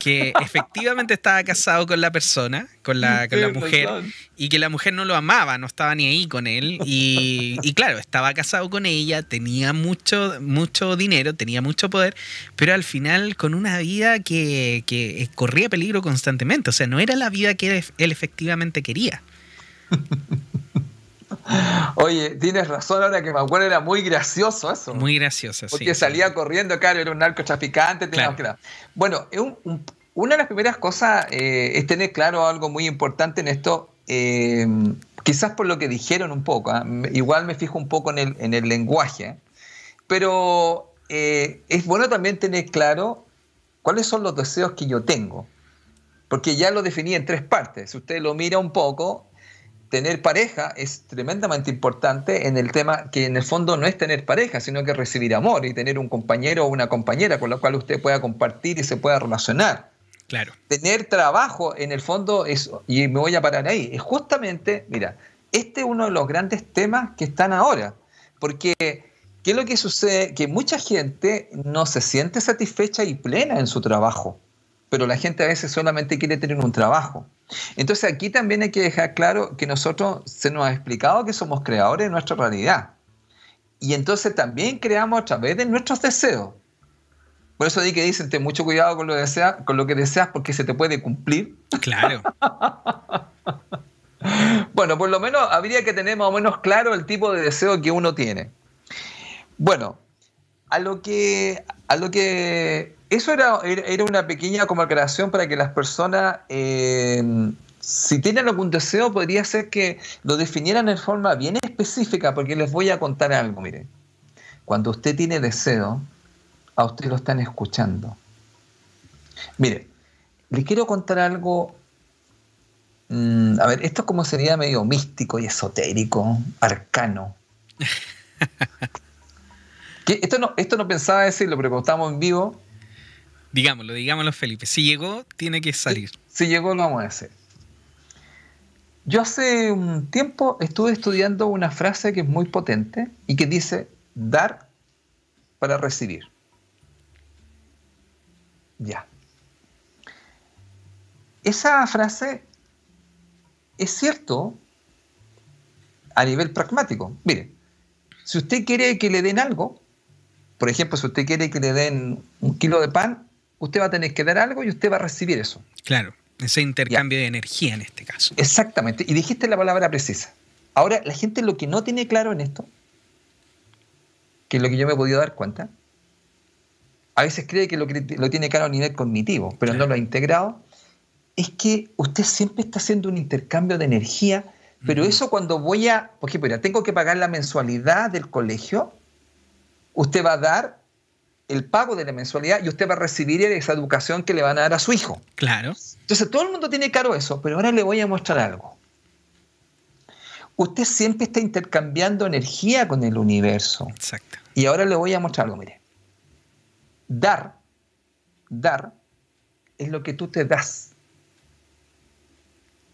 que efectivamente estaba casado con la persona, con la, con la mujer, y que la mujer no lo amaba, no estaba ni ahí con él. Y, y, claro, estaba casado con ella, tenía mucho, mucho dinero, tenía mucho poder, pero al final con una vida que, que corría peligro constantemente. O sea, no era la vida que él efectivamente quería. Oye, tienes razón, ahora que me acuerdo era muy gracioso eso. Muy gracioso, sí. Porque salía corriendo, claro, era un narcotraficante. Claro. Bueno, una de las primeras cosas eh, es tener claro algo muy importante en esto, eh, quizás por lo que dijeron un poco, ¿ah? igual me fijo un poco en el, en el lenguaje, pero eh, es bueno también tener claro cuáles son los deseos que yo tengo, porque ya lo definí en tres partes. Si usted lo mira un poco, tener pareja es tremendamente importante en el tema que en el fondo no es tener pareja, sino que recibir amor y tener un compañero o una compañera con la cual usted pueda compartir y se pueda relacionar. Claro. Tener trabajo en el fondo es, y me voy a parar ahí, es justamente, mira, este es uno de los grandes temas que están ahora, porque ¿qué es lo que sucede? Que mucha gente no se siente satisfecha y plena en su trabajo pero la gente a veces solamente quiere tener un trabajo. Entonces aquí también hay que dejar claro que nosotros se nos ha explicado que somos creadores de nuestra realidad. Y entonces también creamos a través de nuestros deseos. Por eso di que dicen, ten mucho cuidado con lo, con lo que deseas porque se te puede cumplir. Claro. bueno, por lo menos habría que tener más o menos claro el tipo de deseo que uno tiene. Bueno, a lo que, a lo que eso era, era una pequeña como aclaración para que las personas, eh, si tienen algún deseo, podría ser que lo definieran de forma bien específica, porque les voy a contar algo, miren. Cuando usted tiene deseo, a usted lo están escuchando. Mire, les quiero contar algo. Mm, a ver, esto como sería medio místico y esotérico, arcano. esto, no, esto no pensaba decirlo, pero como estamos en vivo, Digámoslo, digámoslo, Felipe. Si llegó, tiene que salir. Si, llegó, lo vamos a hacer. Yo hace un tiempo estuve estudiando una frase que es muy potente y que dice dar para recibir. Ya. Esa frase es cierto a nivel pragmático. Mire, si usted quiere que le den algo, por ejemplo, si usted quiere que le den un kilo de pan, usted va a tener que dar algo y usted va a recibir eso. Claro, ese intercambio de energía en este caso. Exactamente, y dijiste la palabra precisa. Ahora, la gente lo que no tiene claro en esto, que es lo que yo me he podido dar cuenta, a veces cree que lo, lo tiene claro a nivel cognitivo, pero no lo ha integrado, es que usted siempre está haciendo un intercambio de energía, pero eso cuando voy a, por ejemplo, tengo que pagar la mensualidad del colegio, usted va a dar el pago de la mensualidad y usted va a recibir esa educación que le van a dar a su hijo. Claro. Entonces todo el mundo tiene claro eso, pero ahora le voy a mostrar algo. Usted siempre está intercambiando energía con el universo. Exacto. Y ahora le voy a mostrar algo, mire. Dar, dar es lo que tú te das.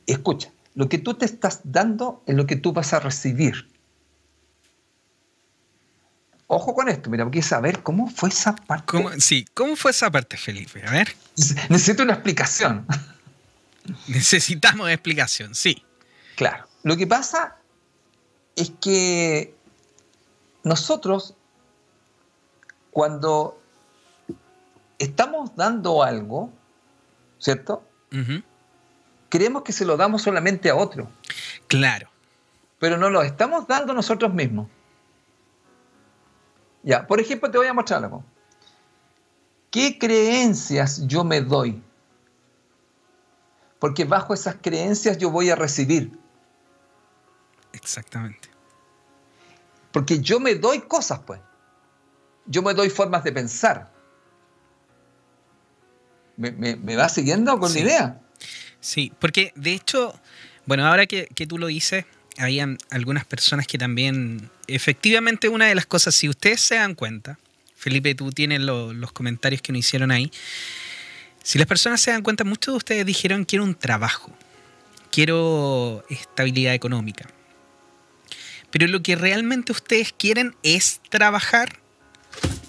Escucha, lo que tú te estás dando es lo que tú vas a recibir. Ojo con esto, mira, porque saber cómo fue esa parte. sí, ¿cómo fue esa parte, Felipe? A ver. Necesito una explicación. Necesitamos explicación, sí. Claro. Lo que pasa es que nosotros, cuando estamos dando algo, ¿cierto? Creemos que se lo damos solamente a otro. Claro. Pero no lo estamos dando nosotros mismos. Ya, por ejemplo, te voy a mostrar algo. ¿Qué creencias yo me doy? Porque bajo esas creencias yo voy a recibir. Exactamente. Porque yo me doy cosas, pues. Yo me doy formas de pensar. ¿Me, va siguiendo con la idea? Sí, porque de hecho, bueno, ahora que, que tú lo dices, habían algunas personas que también, efectivamente una de las cosas, si ustedes se dan cuenta, Felipe, tú tienes los comentarios que nos hicieron ahí, si las personas se dan cuenta, muchos de ustedes dijeron quiero un trabajo, quiero estabilidad económica. Pero lo que realmente ustedes quieren es trabajar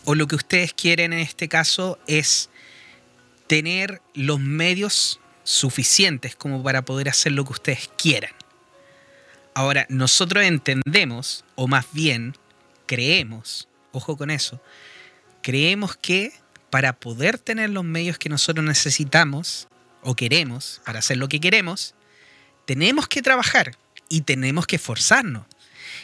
o lo que ustedes quieren en este caso es tener los medios suficientes como para poder hacer lo que ustedes quieran. Ahora, nosotros entendemos, o más bien creemos, ojo con eso, creemos que para poder tener los medios que nosotros necesitamos o queremos para hacer lo que queremos, tenemos que trabajar y tenemos que esforzarnos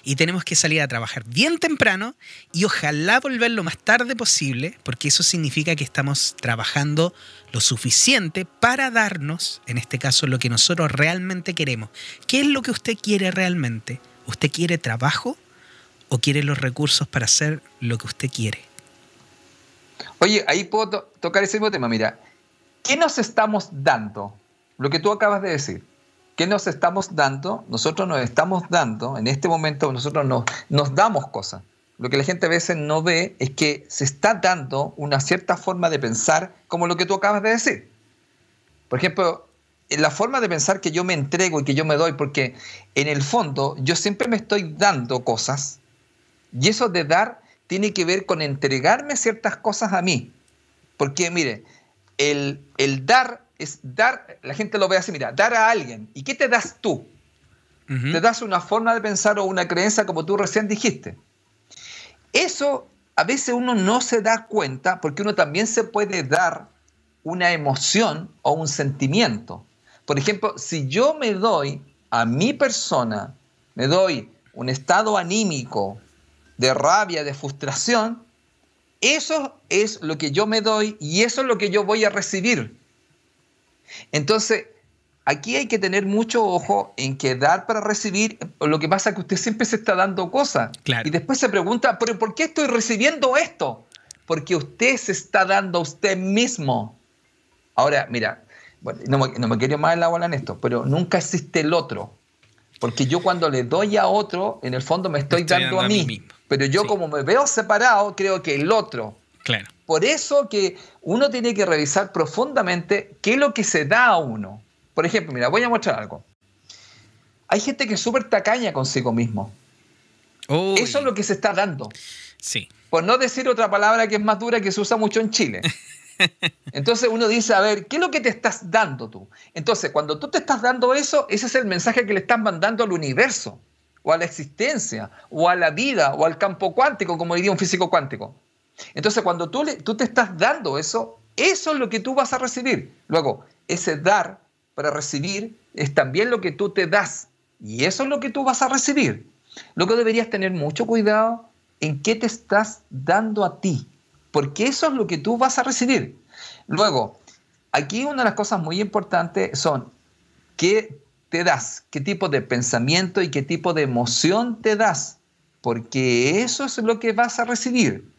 y tenemos que salir a trabajar bien temprano y ojalá volver lo más tarde posible, porque eso significa que estamos trabajando lo suficiente para darnos, en este caso, lo que nosotros realmente queremos. ¿Qué es lo que usted quiere realmente? ¿Usted quiere trabajo o quiere los recursos para hacer lo que usted quiere? Oye, ahí puedo tocar ese mismo tema. Mira, ¿qué nos estamos dando? Lo que tú acabas de decir. ¿Qué nos estamos dando? Nosotros nos estamos dando, en este momento nosotros nos, nos damos cosas. Lo que la gente a veces no ve es que se está dando una cierta forma de pensar como lo que tú acabas de decir. Por ejemplo, la forma de pensar que yo me entrego y que yo me doy, porque en el fondo yo siempre me estoy dando cosas y eso de dar tiene que ver con entregarme ciertas cosas a mí. Porque mire, el, el dar es dar, la gente lo ve así, mira, dar a alguien. ¿Y qué te das tú? Te das una forma de pensar o una creencia como tú recién dijiste. Eso a veces uno no se da cuenta porque uno también se puede dar una emoción o un sentimiento. Por ejemplo, si yo me doy a mi persona, me doy un estado anímico de rabia, de frustración, eso es lo que yo me doy y eso es lo que yo voy a recibir. Entonces, aquí hay que tener mucho ojo en que dar para recibir, lo que pasa es que usted siempre se está dando cosas. Y después se pregunta, ¿pero por qué estoy recibiendo esto? Porque usted se está dando a usted mismo. Ahora, mira, no, me, no me quiero más en la bola en esto, pero nunca existe el otro. Porque yo cuando le doy a otro, en el fondo me estoy, dando, a mí. pero yo como me veo separado, creo que el otro. Claro. Por eso que uno tiene que revisar profundamente qué es lo que se da a uno. Por ejemplo, mira, voy a mostrar algo. Hay gente que es súper tacaña consigo mismo. Eso es lo que se está dando. Sí. Por no decir otra palabra que es más dura que se usa mucho en Chile. Entonces uno dice, a ver, ¿qué es lo que te estás dando tú? Entonces, cuando tú te estás dando eso, ese es el mensaje que le estás mandando al universo, o a la existencia, o a la vida, o al campo cuántico, como diría un físico cuántico. Entonces, cuando tú, tú te estás dando eso, eso es lo que tú vas a recibir. Luego, ese dar para recibir es también lo que tú te das. Y eso es lo que tú vas a recibir. Luego deberías tener mucho cuidado en qué te estás dando a ti, porque eso es lo que tú vas a recibir. Luego, aquí una de las cosas muy importantes son qué te das, qué tipo de pensamiento y qué tipo de emoción te das, porque eso es lo que vas a recibir.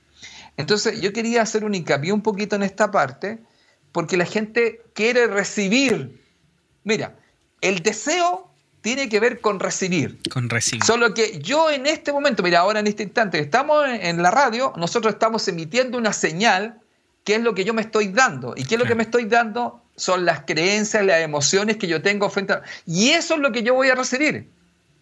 Entonces yo quería hacer un hincapié un poquito en esta parte, porque la gente quiere recibir. Mira, el deseo tiene que ver con recibir. Con recibir. Solo que yo en este momento, mira, ahora en este instante, estamos en la radio, nosotros estamos emitiendo una señal, que es lo que yo me estoy dando. ¿Y qué es lo que me estoy dando? Son las creencias, las emociones que yo tengo frente a... Y eso es lo que yo voy a recibir.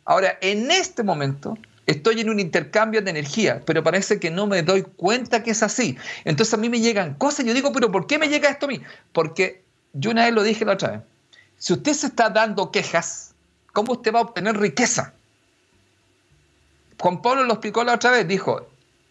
Ahora, en este momento, Estoy en un intercambio de energía, pero parece que no me doy cuenta que es así. Entonces a mí me llegan cosas y yo digo, pero ¿por qué me llega esto a mí? Porque yo una vez lo dije la otra vez. Si usted se está dando quejas, ¿cómo usted va a obtener riqueza? Juan Pablo lo explicó la otra vez, dijo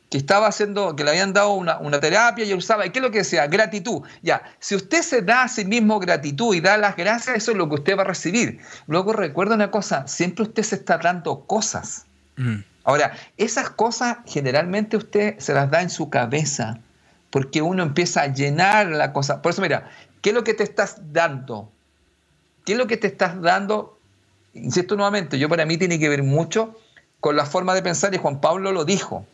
que estaba haciendo, que le habían dado una, terapia y usaba, ¿y qué es lo que decía? Gratitud. Ya, si usted se da a sí mismo gratitud y da las gracias, eso es lo que usted va a recibir. Luego recuerda una cosa, siempre usted se está dando cosas. Mm. Ahora, esas cosas generalmente usted se las da en su cabeza, porque uno empieza a llenar la cosa. Por eso, mira, ¿qué es lo que te estás dando? ¿Qué es lo que te estás dando? Insisto nuevamente, yo para mí tiene que ver mucho con la forma de pensar y Juan Pablo lo dijo.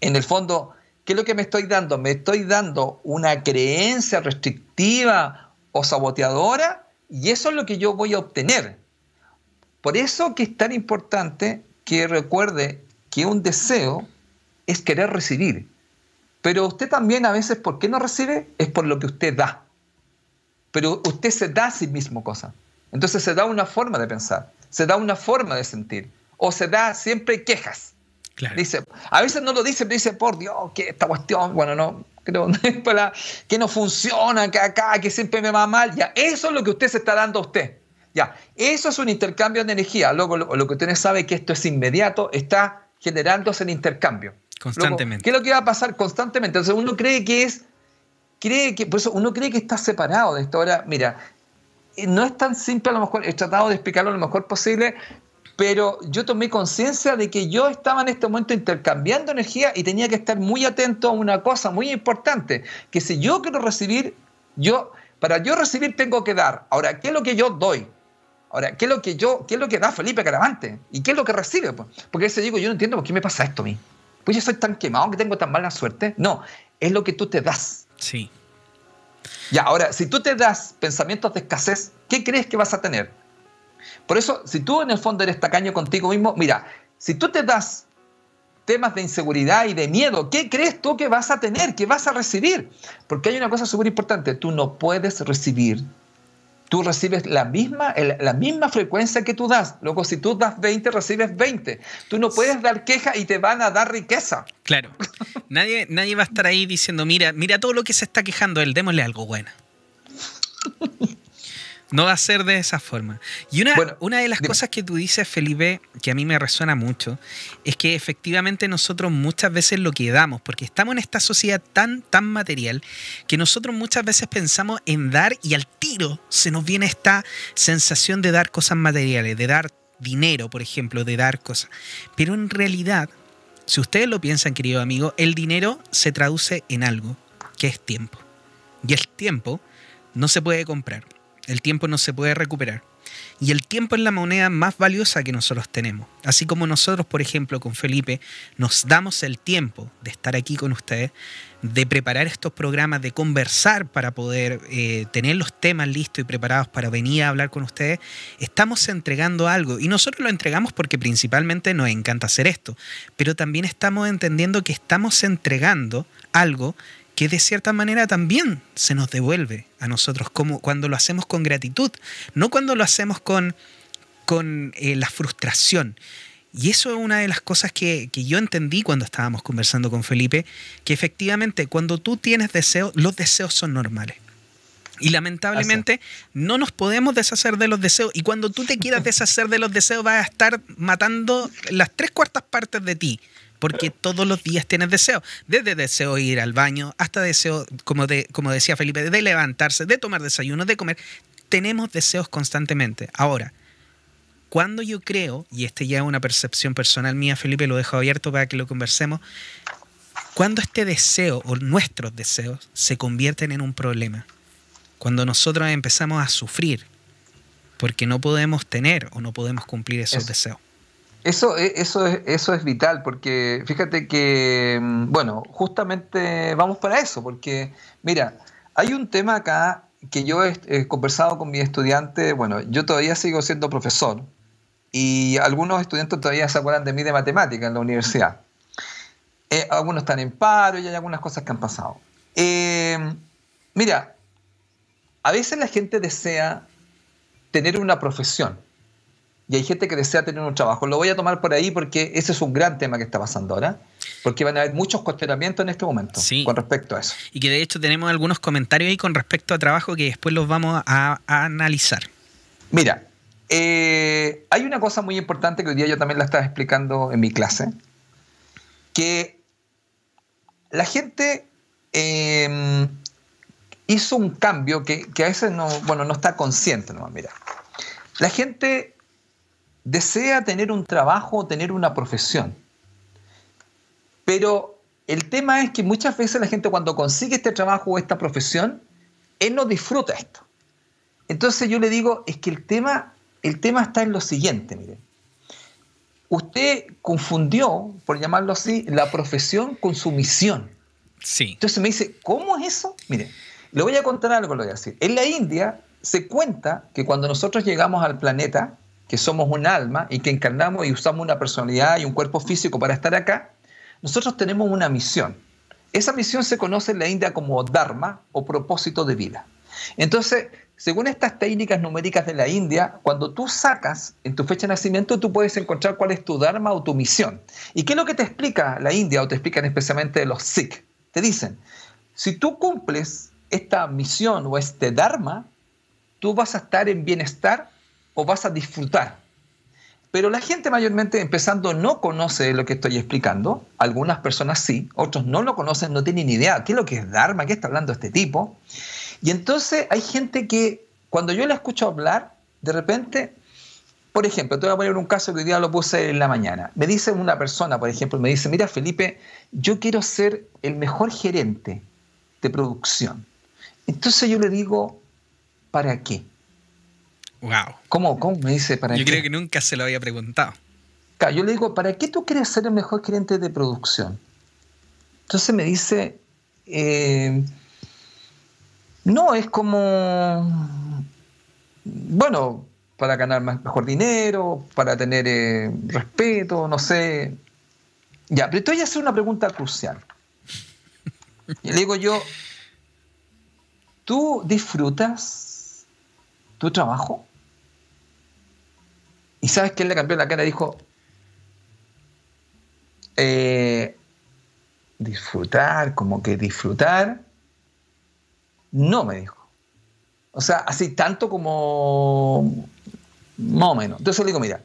En el fondo, ¿qué es lo que me estoy dando? ¿Me estoy dando una creencia restrictiva o saboteadora? Y eso es lo que yo voy a obtener. Por eso que es tan importante que recuerde que un deseo es querer recibir. Pero usted también a veces, ¿por qué no recibe? Es por lo que usted da. Pero usted se da a sí mismo cosas. Entonces se da una forma de pensar, se da una forma de sentir o se da siempre quejas. Dice, a veces no lo dice, pero dice, por Dios, que esta cuestión, bueno, no, creo para, que no funciona, que acá, que siempre me va mal. Ya, eso es lo que usted se está dando a usted. Ya, eso es un intercambio de energía. Luego, lo, que usted sabe que esto es inmediato, está generándose en intercambio. Constantemente. ¿Qué es lo que va a pasar constantemente? Entonces uno cree que es, cree que, por eso uno cree que está separado de esto. Ahora, mira, eh, no es tan simple a lo mejor, he tratado de explicarlo lo mejor posible, pero yo tomé conciencia de que yo estaba en este momento intercambiando energía y tenía que estar muy atento a una cosa muy importante, que si yo quiero recibir, yo, para yo recibir tengo que dar. Ahora, ¿qué es lo que yo doy? Ahora, ¿qué es lo que yo, qué es lo que da Felipe Caravante? ¿Y qué es lo que recibe? Pues, porque ese digo, yo no entiendo por qué me pasa esto a mí. Pues yo soy tan quemado que tengo tan mala suerte. No, es lo que tú te das. Sí. Ya, ahora, si tú te das pensamientos de escasez, ¿qué crees que vas a tener? Por eso, si tú en el fondo eres tacaño contigo mismo, mira, si tú te das temas de inseguridad y de miedo, ¿qué crees tú que vas a tener, que vas a recibir? Porque hay una cosa súper importante, tú no puedes recibir. Tú recibes la misma, la misma frecuencia que tú das. Luego, si tú das 20, recibes 20. Tú no puedes dar queja y te van a dar riqueza. Claro. nadie, nadie va a estar ahí diciendo, mira, mira todo lo que se está quejando él, démosle algo bueno. No va a ser de esa forma. Y una, una de las cosas que tú dices, Felipe, que a mí me resuena mucho, es que efectivamente nosotros muchas veces lo que damos, porque estamos en esta sociedad tan, tan material, que nosotros muchas veces pensamos en dar y al tiro se nos viene esta sensación de dar cosas materiales, de dar dinero, por ejemplo, de dar cosas. Pero en realidad, si ustedes lo piensan, querido amigo, el dinero se traduce en algo, que es tiempo. Y el tiempo no se puede comprar. El tiempo no se puede recuperar. Y el tiempo es la moneda más valiosa que nosotros tenemos. Así como nosotros, por ejemplo, con Felipe, nos damos el tiempo de estar aquí con ustedes, de preparar estos programas, de conversar para poder eh, tener los temas listos y preparados para venir a hablar con ustedes, estamos entregando algo. Y nosotros lo entregamos porque principalmente nos encanta hacer esto, pero también estamos entendiendo que estamos entregando algo que de cierta manera también se nos devuelve a nosotros, como cuando lo hacemos con gratitud, no cuando lo hacemos con, con eh, la frustración. Y eso es una de las cosas que, yo entendí cuando estábamos conversando con Felipe, que efectivamente cuando tú tienes deseos, los deseos son normales. Y lamentablemente no nos podemos deshacer de los deseos. Y cuando tú te quieras deshacer de los deseos, vas a estar matando las tres cuartas partes de ti porque todos los días tienes deseo, desde deseo de ir al baño hasta deseo, como, de, como decía Felipe, de levantarse, de tomar desayuno, de comer. Tenemos deseos constantemente. Ahora, cuando yo creo, y este ya es una percepción personal mía, Felipe, lo dejo abierto para que lo conversemos, cuando este deseo o nuestros deseos se convierten en un problema, cuando nosotros empezamos a sufrir porque no podemos tener o no podemos cumplir esos deseos. Eso, e, eso, es, eso es vital, porque fíjate que, mm, bueno, justamente vamos para eso, porque, mira, hay un tema acá que yo he, conversado con mi estudiante, bueno, yo todavía sigo siendo profesor, y algunos estudiantes todavía se acuerdan de mí de matemática en la universidad. Eh, algunos están en paro y hay algunas cosas que han pasado. Eh, mira, a veces la gente desea tener una profesión y hay gente que desea tener un trabajo. Lo voy a tomar por ahí porque ese es un gran tema que está pasando ahora, porque van a haber muchos cuestionamientos en este momento con respecto a eso. Y que de hecho tenemos algunos comentarios ahí con respecto a trabajo que después los vamos a, analizar. Mira, eh, hay una cosa muy importante que hoy día yo también la estaba explicando en mi clase, que la gente em, hizo un cambio que, a veces no, bueno, no está consciente. ¿no? Mira, la gente desea tener un trabajo o tener una profesión. Pero el tema es que muchas veces la gente cuando consigue este trabajo o esta profesión, él no disfruta esto. Entonces yo le digo, es que el tema, el tema está en lo siguiente. Usted confundió, por llamarlo así, la profesión con su misión. Sí. Entonces me dice, ¿cómo es eso? Mire, le voy a contar algo, lo voy a decir. En la India se cuenta que cuando nosotros llegamos al planeta, que somos un alma y que encarnamos y usamos una personalidad y un cuerpo físico para estar acá, nosotros tenemos una misión. Esa misión se conoce en la India como Dharma o propósito de vida. Entonces, según estas técnicas numéricas de la India, cuando tú sacas en tu fecha de nacimiento, tú puedes encontrar cuál es tu Dharma o tu misión. ¿Y qué es lo que te explica la India o te explican especialmente los Sikh? Te dicen, si tú cumples esta misión o este Dharma, tú vas a estar en bienestar o vas a disfrutar. Pero la gente mayormente empezando no conoce lo que estoy explicando. Algunas personas sí, otros no lo conocen, no tienen ni idea. ¿Qué es lo que es Dharma? ¿Qué está hablando este tipo? Y entonces hay gente que cuando yo la escucho hablar, de repente, por ejemplo, te voy a poner un caso que hoy día lo puse en la mañana. Me dice una persona, por ejemplo, me dice, mira Felipe, yo quiero ser el mejor gerente de producción. Entonces yo le digo, ¿para qué? Wow. ¿Cómo? ¿Cómo me dice para Yo creo que nunca se lo había preguntado. yo le digo, ¿para qué tú quieres ser el mejor gerente de producción? Entonces me dice, eh, no, es como, bueno, para ganar más, mejor dinero, para tener eh, respeto, no sé. Ya, pero te voy a hacer una pregunta crucial. Y le digo yo, ¿tú disfrutas tu trabajo? ¿Y sabes quién le cambió la cara? Dijo, eh, disfrutar, como que disfrutar. No, me dijo. O sea, así tanto como más o menos. Entonces le digo, mira,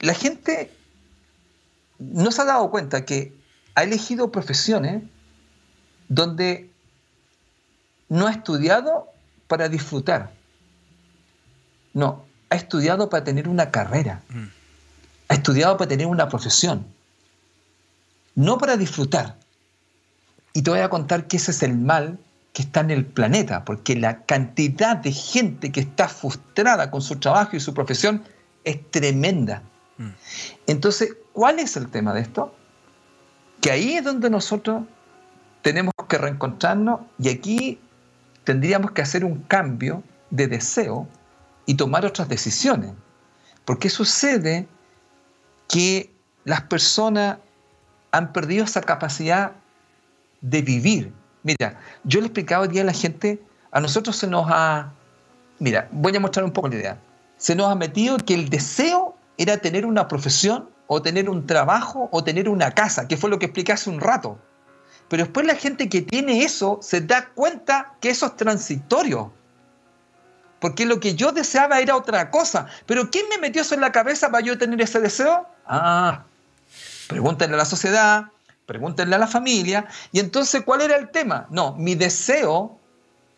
la gente no se ha dado cuenta que ha elegido profesiones donde no ha estudiado para disfrutar. No, ha estudiado para tener una carrera, mm. ha estudiado para tener una profesión, no para disfrutar. Y te voy a contar que ese es el mal que está en el planeta, porque la cantidad de gente que está frustrada con su trabajo y su profesión es tremenda. Mm. Entonces, ¿cuál es el tema de esto? Que ahí es donde nosotros tenemos que reencontrarnos y aquí tendríamos que hacer un cambio de deseo y tomar otras decisiones. Porque sucede que las personas han perdido esa capacidad de vivir. Mira, yo le explicaba hoy día a la gente, a nosotros se nos ha, mira, voy a mostrar un poco la idea, se nos ha metido que el deseo era tener una profesión o tener un trabajo o tener una casa, que fue lo que expliqué hace un rato. Pero después la gente que tiene eso se da cuenta que eso es transitorio porque lo que yo deseaba era otra cosa. Pero ¿quién me metió eso en la cabeza para yo tener ese deseo? Ah, pregúntenle a la sociedad, pregúntenle a la familia. Y entonces, ¿cuál era el tema? No, mi deseo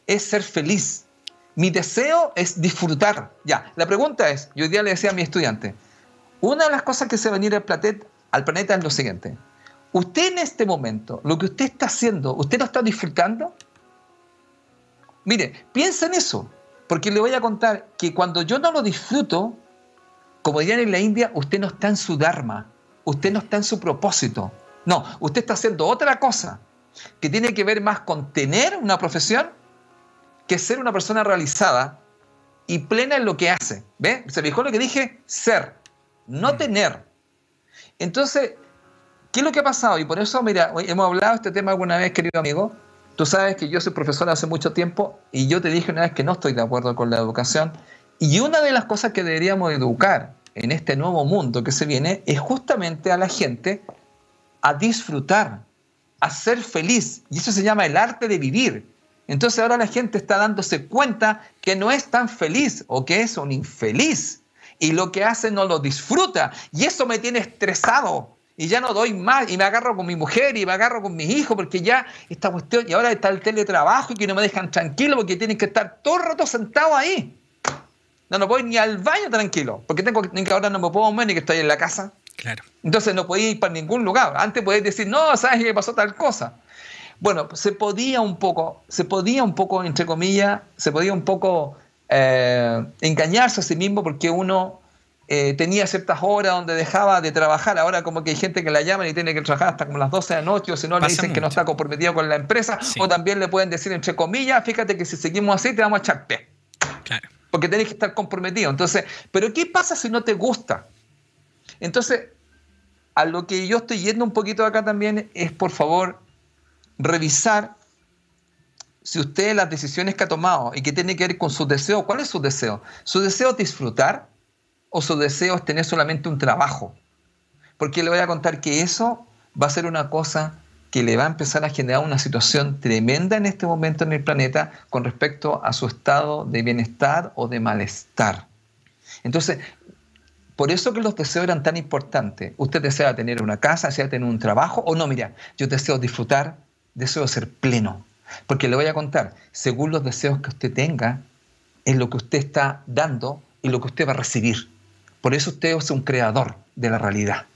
es ser feliz. Mi deseo es disfrutar. Ya, la pregunta es, yo hoy día le decía a mi estudiante, una de las cosas que se va a venir al, al planeta es lo siguiente. Usted en este momento, lo que usted está haciendo, ¿usted lo está disfrutando? Mire, piensa en eso. Porque le voy a contar que cuando yo no lo disfruto, como dirían en la India, usted no está en su dharma, usted no está en su propósito. No, usted está haciendo otra cosa que tiene que ver más con tener una profesión que ser una persona realizada y plena en lo que hace. ¿Ve? Se fijó lo que dije, ser, no tener. Entonces, ¿qué es lo que ha pasado? Y por eso, mira, hemos hablado de este tema alguna vez, querido amigo, Tú sabes que yo soy profesor hace mucho tiempo y yo te dije una vez que no estoy de acuerdo con la educación Y una de las cosas que deberíamos educar en este nuevo mundo que se viene es justamente a la gente a disfrutar, a ser feliz. Y eso se llama el arte de vivir. Entonces ahora la gente está dándose cuenta que no es tan feliz o que es un infeliz. Y lo que hace no lo disfruta. Y eso me tiene estresado. Y ya no doy más. Y me agarro con mi mujer y me agarro con mis hijos porque ya esta cuestión. Y ahora está el teletrabajo y que no me dejan tranquilo porque tienen que estar todo el rato sentado ahí. No, no voy ni al baño tranquilo, porque tengo que ahora no me puedo mover ni que estoy en la casa. Claro. Entonces no podía ir para ningún lugar. Antes podías decir, no, ¿sabes qué pasó tal cosa? Bueno, se podía un poco, se podía un poco, entre comillas, se podía un poco eh, engañarse a sí mismo porque uno eh, tenía ciertas horas donde dejaba de trabajar. Ahora como que hay gente que la llaman y tiene que trabajar hasta como las 12 de la noche o si no le dicen que no está comprometido con la empresa o también le pueden decir entre comillas, fíjate que si seguimos así te vamos a echar pie. Claro porque tenés que estar comprometido. Entonces, pero ¿qué pasa si no te gusta? Entonces, a lo que yo estoy yendo un poquito acá también es, por favor, revisar si usted las decisiones que ha tomado y que tiene que ver con sus deseos, ¿cuál es su deseo? ¿Su deseo es disfrutar o su deseo es tener solamente un trabajo? Porque le voy a contar que eso va a ser una cosa que le va a empezar a generar una situación tremenda en este momento en el planeta con respecto a su estado de bienestar o de malestar. Entonces, por eso que los deseos eran tan importantes. Usted desea tener una casa, desea tener un trabajo, o no, mira, yo deseo disfrutar, deseo ser pleno. Porque le voy a contar, según los deseos que usted tenga, es lo que usted está dando y lo que usted va a recibir. Por eso usted es un creador de la realidad.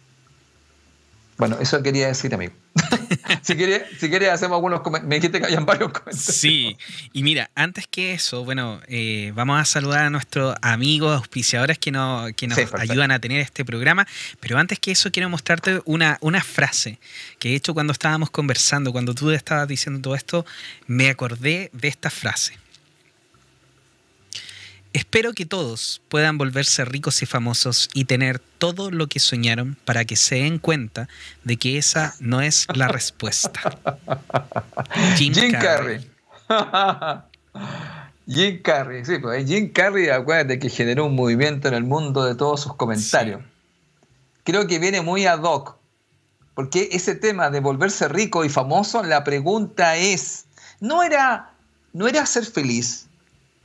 Bueno, eso quería decir, amigo. si quieres, si hacemos algunos Me dijiste que habían varios comentarios. Sí, y mira, antes que eso, bueno, eh, vamos a saludar a nuestros amigos auspiciadores que, no, que nos ayudan a tener este programa. Pero antes que eso, quiero mostrarte una, una frase que he hecho cuando estábamos conversando, cuando tú estabas diciendo todo esto, me acordé de esta frase. Espero que todos puedan volverse ricos y famosos y tener todo lo que soñaron para que se den cuenta de que esa no es la respuesta. Jim, Carrey. Jim Carrey, sí, pues Jim Carrey, acuérdate que generó un movimiento en el mundo de todos sus comentarios. Creo que viene muy ad hoc, porque ese tema de volverse rico y famoso, la pregunta es, no era, no era ser feliz,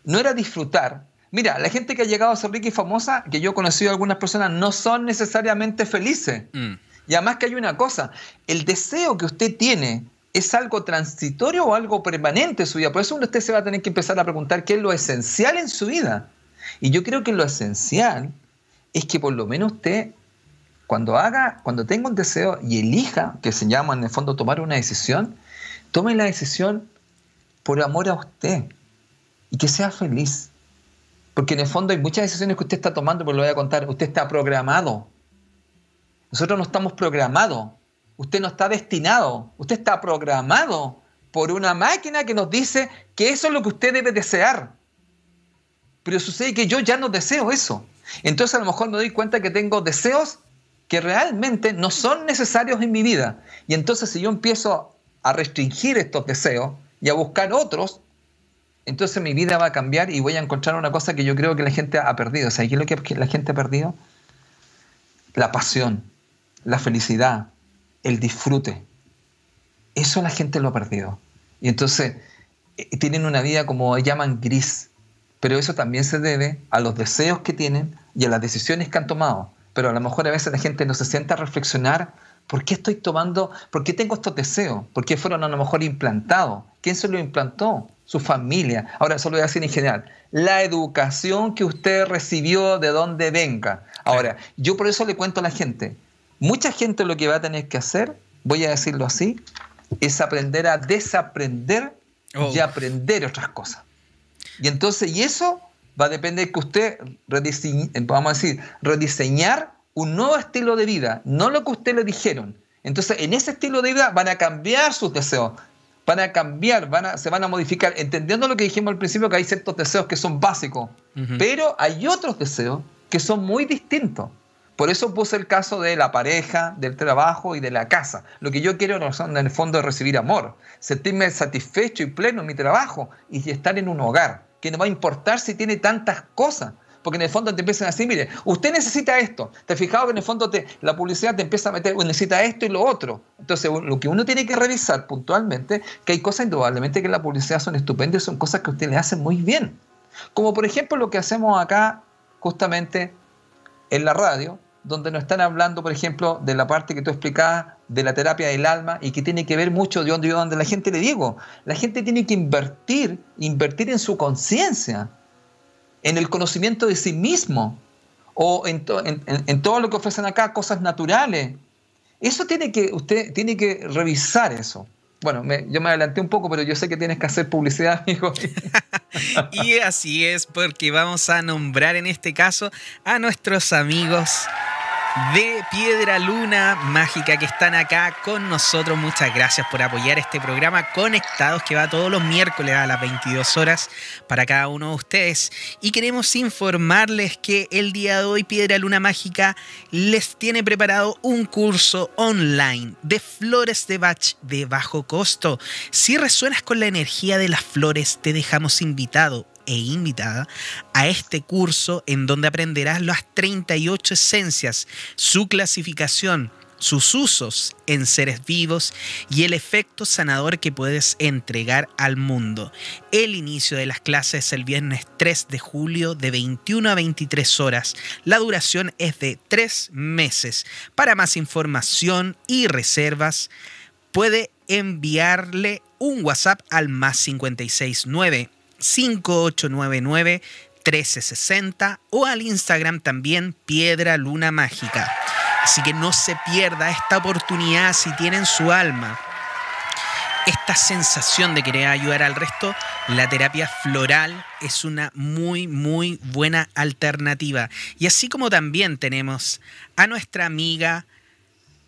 no era disfrutar, Mira, la gente que ha llegado a ser rica y famosa, que yo he conocido algunas personas, no son necesariamente felices. Mm. Y además que hay una cosa, el deseo que usted tiene es algo transitorio o algo permanente en su vida. Por eso usted se va a tener que empezar a preguntar qué es lo esencial en su vida. Y yo creo que lo esencial es que por lo menos usted, cuando haga, cuando tenga un deseo y elija, que se llama en el fondo tomar una decisión, tome la decisión por amor a usted y que sea feliz. Porque en el fondo hay muchas decisiones que usted está tomando, pero lo voy a contar, usted está programado. Nosotros no estamos programados. Usted no está destinado. Usted está programado por una máquina que nos dice que eso es lo que usted debe desear. Pero sucede que yo ya no deseo eso. Entonces a lo mejor me doy cuenta que tengo deseos que realmente no son necesarios en mi vida. Y entonces si yo empiezo a restringir estos deseos y a buscar otros, entonces mi vida va a cambiar y voy a encontrar una cosa que yo creo que la gente ha perdido. O ¿qué es lo que la gente ha perdido? La pasión, la felicidad, el disfrute. Eso la gente lo ha perdido. Y entonces eh, tienen una vida como llaman gris. Pero eso también se debe a los deseos que tienen y a las decisiones que han tomado. Pero a lo mejor a veces la gente no se sienta a reflexionar ¿Por qué estoy tomando, por qué tengo estos deseos? ¿Por qué fueron a lo mejor implantados? ¿Quién se lo implantó? Su familia. Ahora, eso lo voy a decir en general. La educación que usted recibió de donde venga. Ahora, yo por eso le cuento a la gente, mucha gente lo que va a tener que hacer, voy a decirlo así, es aprender a desaprender y oh. aprender otras cosas. Y entonces, y eso va a depender que usted, vamos a decir, rediseñar un nuevo estilo de vida, no lo que usted le dijeron. Entonces, en ese estilo de vida van a cambiar sus deseos, van a cambiar, van a, se van a modificar, entendiendo lo que dijimos al principio, que hay ciertos deseos que son básicos, pero hay otros deseos que son muy distintos. Por eso puse el caso de la pareja, del trabajo y de la casa. Lo que yo quiero en el fondo es recibir amor, sentirme satisfecho y pleno en mi trabajo y estar en un hogar, que no va a importar si tiene tantas cosas, porque en el fondo te empiezan a decir, mire, usted necesita esto. ¿Te has fijado que en el fondo te, la publicidad te empieza a meter, necesita esto y lo otro? Entonces, lo que uno tiene que revisar puntualmente, que hay cosas indudablemente que en la publicidad son estupendas son cosas que usted le hacen muy bien. Como por ejemplo lo que hacemos acá justamente en la radio, donde nos están hablando, por ejemplo, de la parte que tú explicabas de la terapia del alma y que tiene que ver mucho de donde yo donde la gente le digo, la gente tiene que invertir, invertir en su conciencia, en el conocimiento de sí mismo o en, en, todo lo que ofrecen acá, cosas naturales. Eso tiene que, usted tiene que revisar eso. Bueno, yo me adelanté un poco, pero yo sé que tienes que hacer publicidad, amigo. y así es, porque vamos a nombrar en este caso a nuestros amigos de Piedra Luna Mágica que están acá con nosotros. Muchas gracias por apoyar este programa Conectados que va todos los miércoles a las 22 horas para cada uno de ustedes. Y queremos informarles que el día de hoy Piedra Luna Mágica les tiene preparado un curso online de flores de Bach de bajo costo. Si resuenas con la energía de las flores, te dejamos invitado e invitada a este curso en donde aprenderás las 38 esencias, su clasificación, sus usos en seres vivos y el efecto sanador que puedes entregar al mundo. El inicio de las clases es el viernes 3 de julio de 21 a 23 horas. La duración es de 3 meses. Para más información y reservas, puede enviarle un WhatsApp al más 569 5899 1360 o al Instagram también Piedra Luna Mágica. Así que no se pierda esta oportunidad si tienen su alma. Esta sensación de querer ayudar al resto, la terapia floral es una muy, muy buena alternativa. Y así como también tenemos a nuestra amiga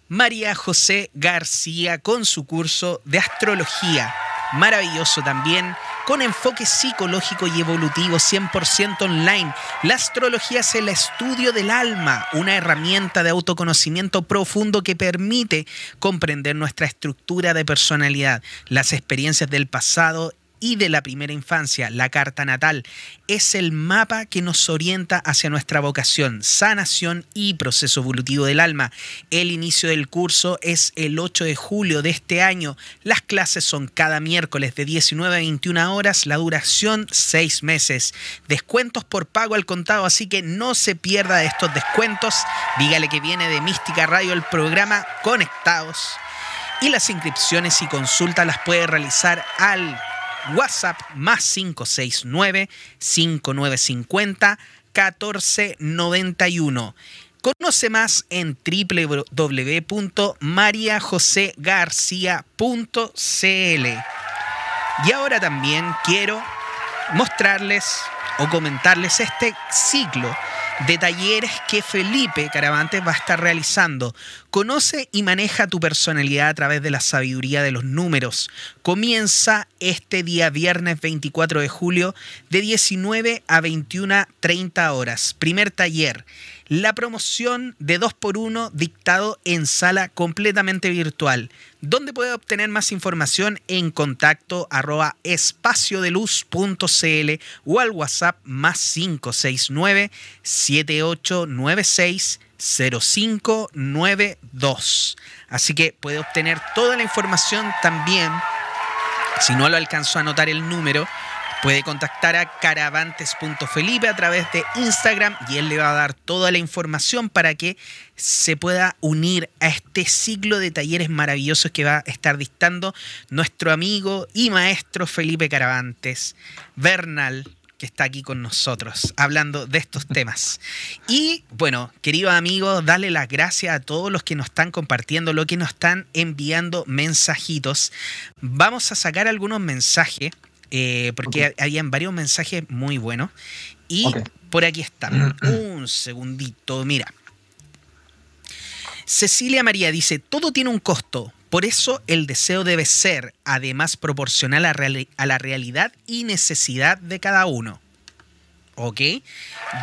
María José García con su curso de astrología. Maravilloso también con enfoque psicológico y evolutivo 100% online. La astrología es el estudio del alma, una herramienta de autoconocimiento profundo que permite comprender nuestra estructura de personalidad, las experiencias del pasado y de la primera infancia, la carta natal, es el mapa que nos orienta hacia nuestra vocación, sanación y proceso evolutivo del alma. El inicio del curso es el 8 de julio de este año. Las clases son cada miércoles de 19 a 21 horas, la duración 6 meses. Descuentos por pago al contado, así que no se pierda de estos descuentos. Dígale que viene de Mística Radio el programa Conectados. Y las inscripciones y consultas las puede realizar al WhatsApp más 569 5950 1491. Conoce más en www.mariajosegarcia.cl. Y ahora también quiero mostrarles o comentarles este ciclo de talleres que Felipe Caravantes va a estar realizando. Conoce y maneja tu personalidad a través de la sabiduría de los números. Comienza este día viernes 24 de julio de 19 a 21.30 horas. Primer taller la promoción de 2x1 dictado en sala completamente virtual, donde puede obtener más información en contacto arroba espaciodeluz.cl o al WhatsApp más 569 7896 0592. Así que puede obtener toda la información también, si no lo alcanzó a anotar el número, Puede contactar a caravantes.felipe a través de Instagram y él le va a dar toda la información para que se pueda unir a este ciclo de talleres maravillosos que va a estar dictando nuestro amigo y maestro Felipe Caravantes, Bernal, que está aquí con nosotros hablando de estos temas. Y bueno, queridos amigos, darle las gracias a todos los que nos están compartiendo, los que nos están enviando mensajitos. Vamos a sacar algunos mensajes eh, porque habían varios mensajes muy buenos. Y por aquí están. Un segundito, mira. Cecilia María dice, todo tiene un costo, por eso el deseo debe ser, además, proporcional a, a la realidad y necesidad de cada uno. ¿Ok?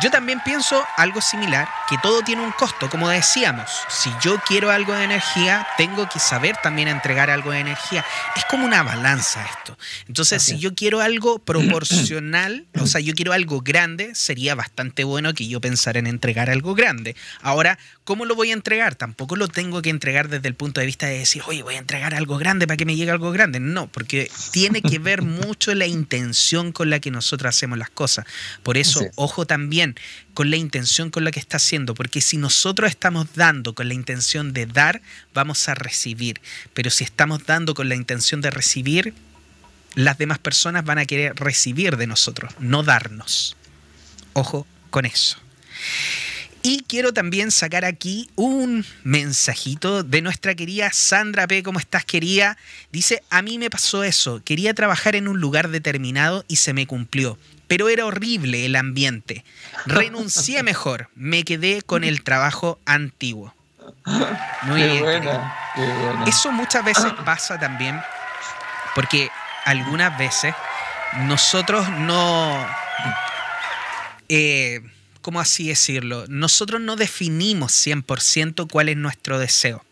Yo también pienso algo similar, que todo tiene un costo, como decíamos. Si yo quiero algo de energía, tengo que saber también entregar algo de energía. Es como una balanza esto. Entonces, si yo quiero algo proporcional, o sea, yo quiero algo grande, sería bastante bueno que yo pensara en entregar algo grande. Ahora, ¿cómo lo voy a entregar? Tampoco lo tengo que entregar desde el punto de vista de decir, oye, voy a entregar algo grande para que me llegue algo grande. No, porque tiene que ver mucho la intención con la que nosotros hacemos las cosas. Por eso ojo también con la intención con la que está haciendo, porque si nosotros estamos dando con la intención de dar, vamos a recibir. Pero si estamos dando con la intención de recibir, las demás personas van a querer recibir de nosotros, no darnos. Ojo con eso. Y quiero también sacar aquí un mensajito de nuestra querida Sandra P. ¿Cómo estás, querida? Dice, a mí me pasó eso. Quería trabajar en un lugar determinado y se me cumplió pero era horrible el ambiente. Renuncié mejor, me quedé con el trabajo antiguo. Muy bien. Eso muchas veces pasa también porque algunas veces nosotros no... Eh, ¿Cómo así decirlo? Nosotros no definimos 100% cuál es nuestro deseo.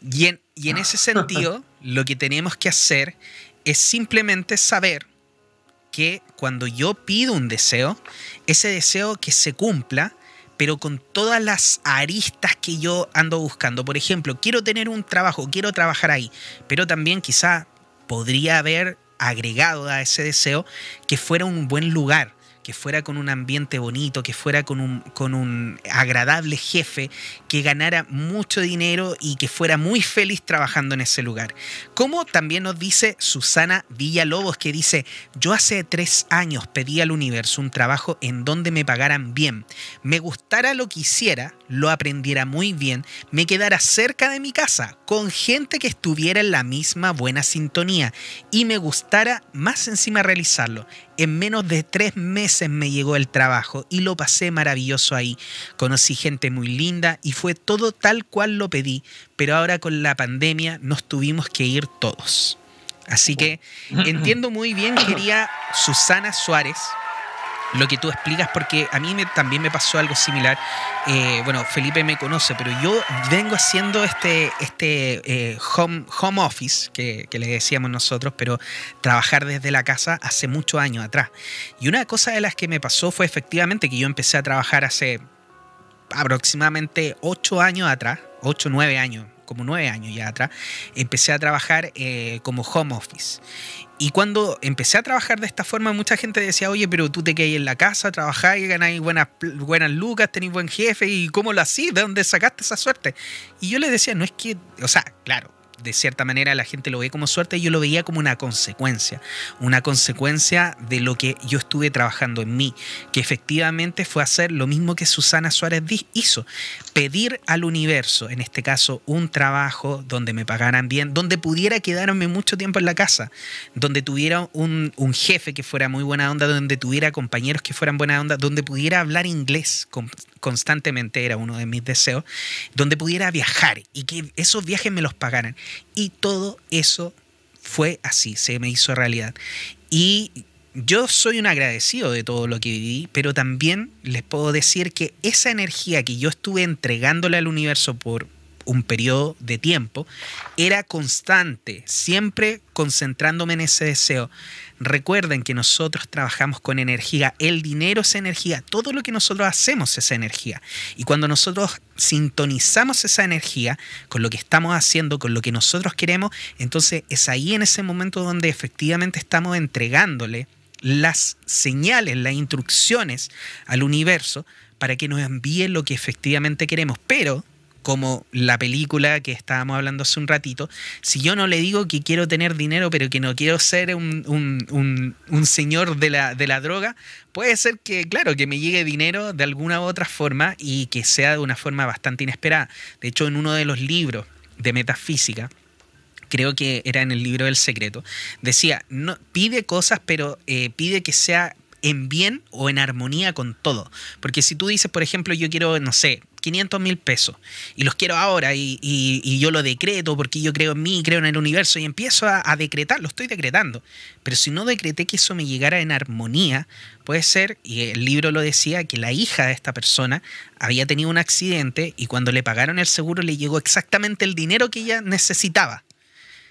y en ese sentido, lo que tenemos que hacer es simplemente saber que cuando yo pido un deseo, ese deseo que se cumpla, pero con todas las aristas que yo ando buscando. Por ejemplo, quiero tener un trabajo, quiero trabajar ahí, pero también quizá podría haber agregado a ese deseo que fuera un buen lugar, que fuera con un ambiente bonito, que fuera con un, con un agradable jefe, que ganara mucho dinero y que fuera muy feliz trabajando en ese lugar. Como también nos dice Susana Villalobos, que dice, yo hace tres años pedí al universo un trabajo en donde me pagaran bien, me gustara lo que hiciera, lo aprendiera muy bien, me quedara cerca de mi casa, con gente que estuviera en la misma buena sintonía y me gustara más encima realizarlo. En menos de tres meses me llegó el trabajo y lo pasé maravilloso ahí. Conocí gente muy linda y fue todo tal cual lo pedí, pero ahora con la pandemia nos tuvimos que ir todos. Así que entiendo muy bien, quería Susana Suárez, lo que tú explicas, porque a mí también me pasó algo similar. Eh, bueno, Felipe me conoce, pero yo vengo haciendo este, este eh, home, home office, que, que, le decíamos nosotros, pero trabajar desde la casa hace muchos años atrás. Y una cosa de las que me pasó fue efectivamente que yo empecé a trabajar hace aproximadamente ocho años atrás, ocho, nueve años, como nueve años ya atrás, empecé a trabajar eh, como home office. Y cuando empecé a trabajar de esta forma, mucha gente decía, oye, pero tú te quedas en la casa, trabajáis, ganáis buenas, buenas lucas, tenéis buen jefe, ¿y cómo lo hacís? ¿De dónde sacaste esa suerte? Y yo les decía, no es que, o sea, claro, de cierta manera la gente lo ve como suerte, yo lo veía como una consecuencia, una consecuencia de lo que yo estuve trabajando en mí, que efectivamente fue hacer lo mismo que Susana Suárez hizo, pedir al universo, en este caso, un trabajo donde me pagaran bien, donde pudiera quedarme mucho tiempo en la casa, donde tuviera un, jefe que fuera muy buena onda, donde tuviera compañeros que fueran buena onda, donde pudiera hablar inglés constantemente, era uno de mis deseos, donde pudiera viajar y que esos viajes me los pagaran. Y todo eso fue así, se me hizo realidad. Y yo soy un agradecido de todo lo que viví, pero también les puedo decir que esa energía que yo estuve entregándole al universo por un periodo de tiempo, era constante, siempre concentrándome en ese deseo. Recuerden que nosotros trabajamos con energía, el dinero es energía, todo lo que nosotros hacemos es energía. Y cuando nosotros sintonizamos esa energía con lo que estamos haciendo, con lo que nosotros queremos, entonces es ahí en ese momento donde efectivamente estamos entregándole las señales, las instrucciones al universo para que nos envíe lo que efectivamente queremos. Pero como la película que estábamos hablando hace un ratito, si yo no le digo que quiero tener dinero, pero que no quiero ser un, señor de la, de la, droga, puede ser que, claro, que me llegue dinero de alguna u otra forma y que sea de una forma bastante inesperada. De hecho, en uno de los libros de metafísica, creo que era en el libro del secreto, decía, no, pide cosas, pero eh, pide que sea en bien o en armonía con todo. Porque si tú dices, por ejemplo, yo quiero, no sé, 500 mil pesos y los quiero ahora y, yo lo decreto porque yo creo en mí, creo en el universo y empiezo a, a, decretar, lo estoy decretando. Pero si no decreté que eso me llegara en armonía, puede ser, y el libro lo decía, que la hija de esta persona había tenido un accidente y cuando le pagaron el seguro le llegó exactamente el dinero que ella necesitaba.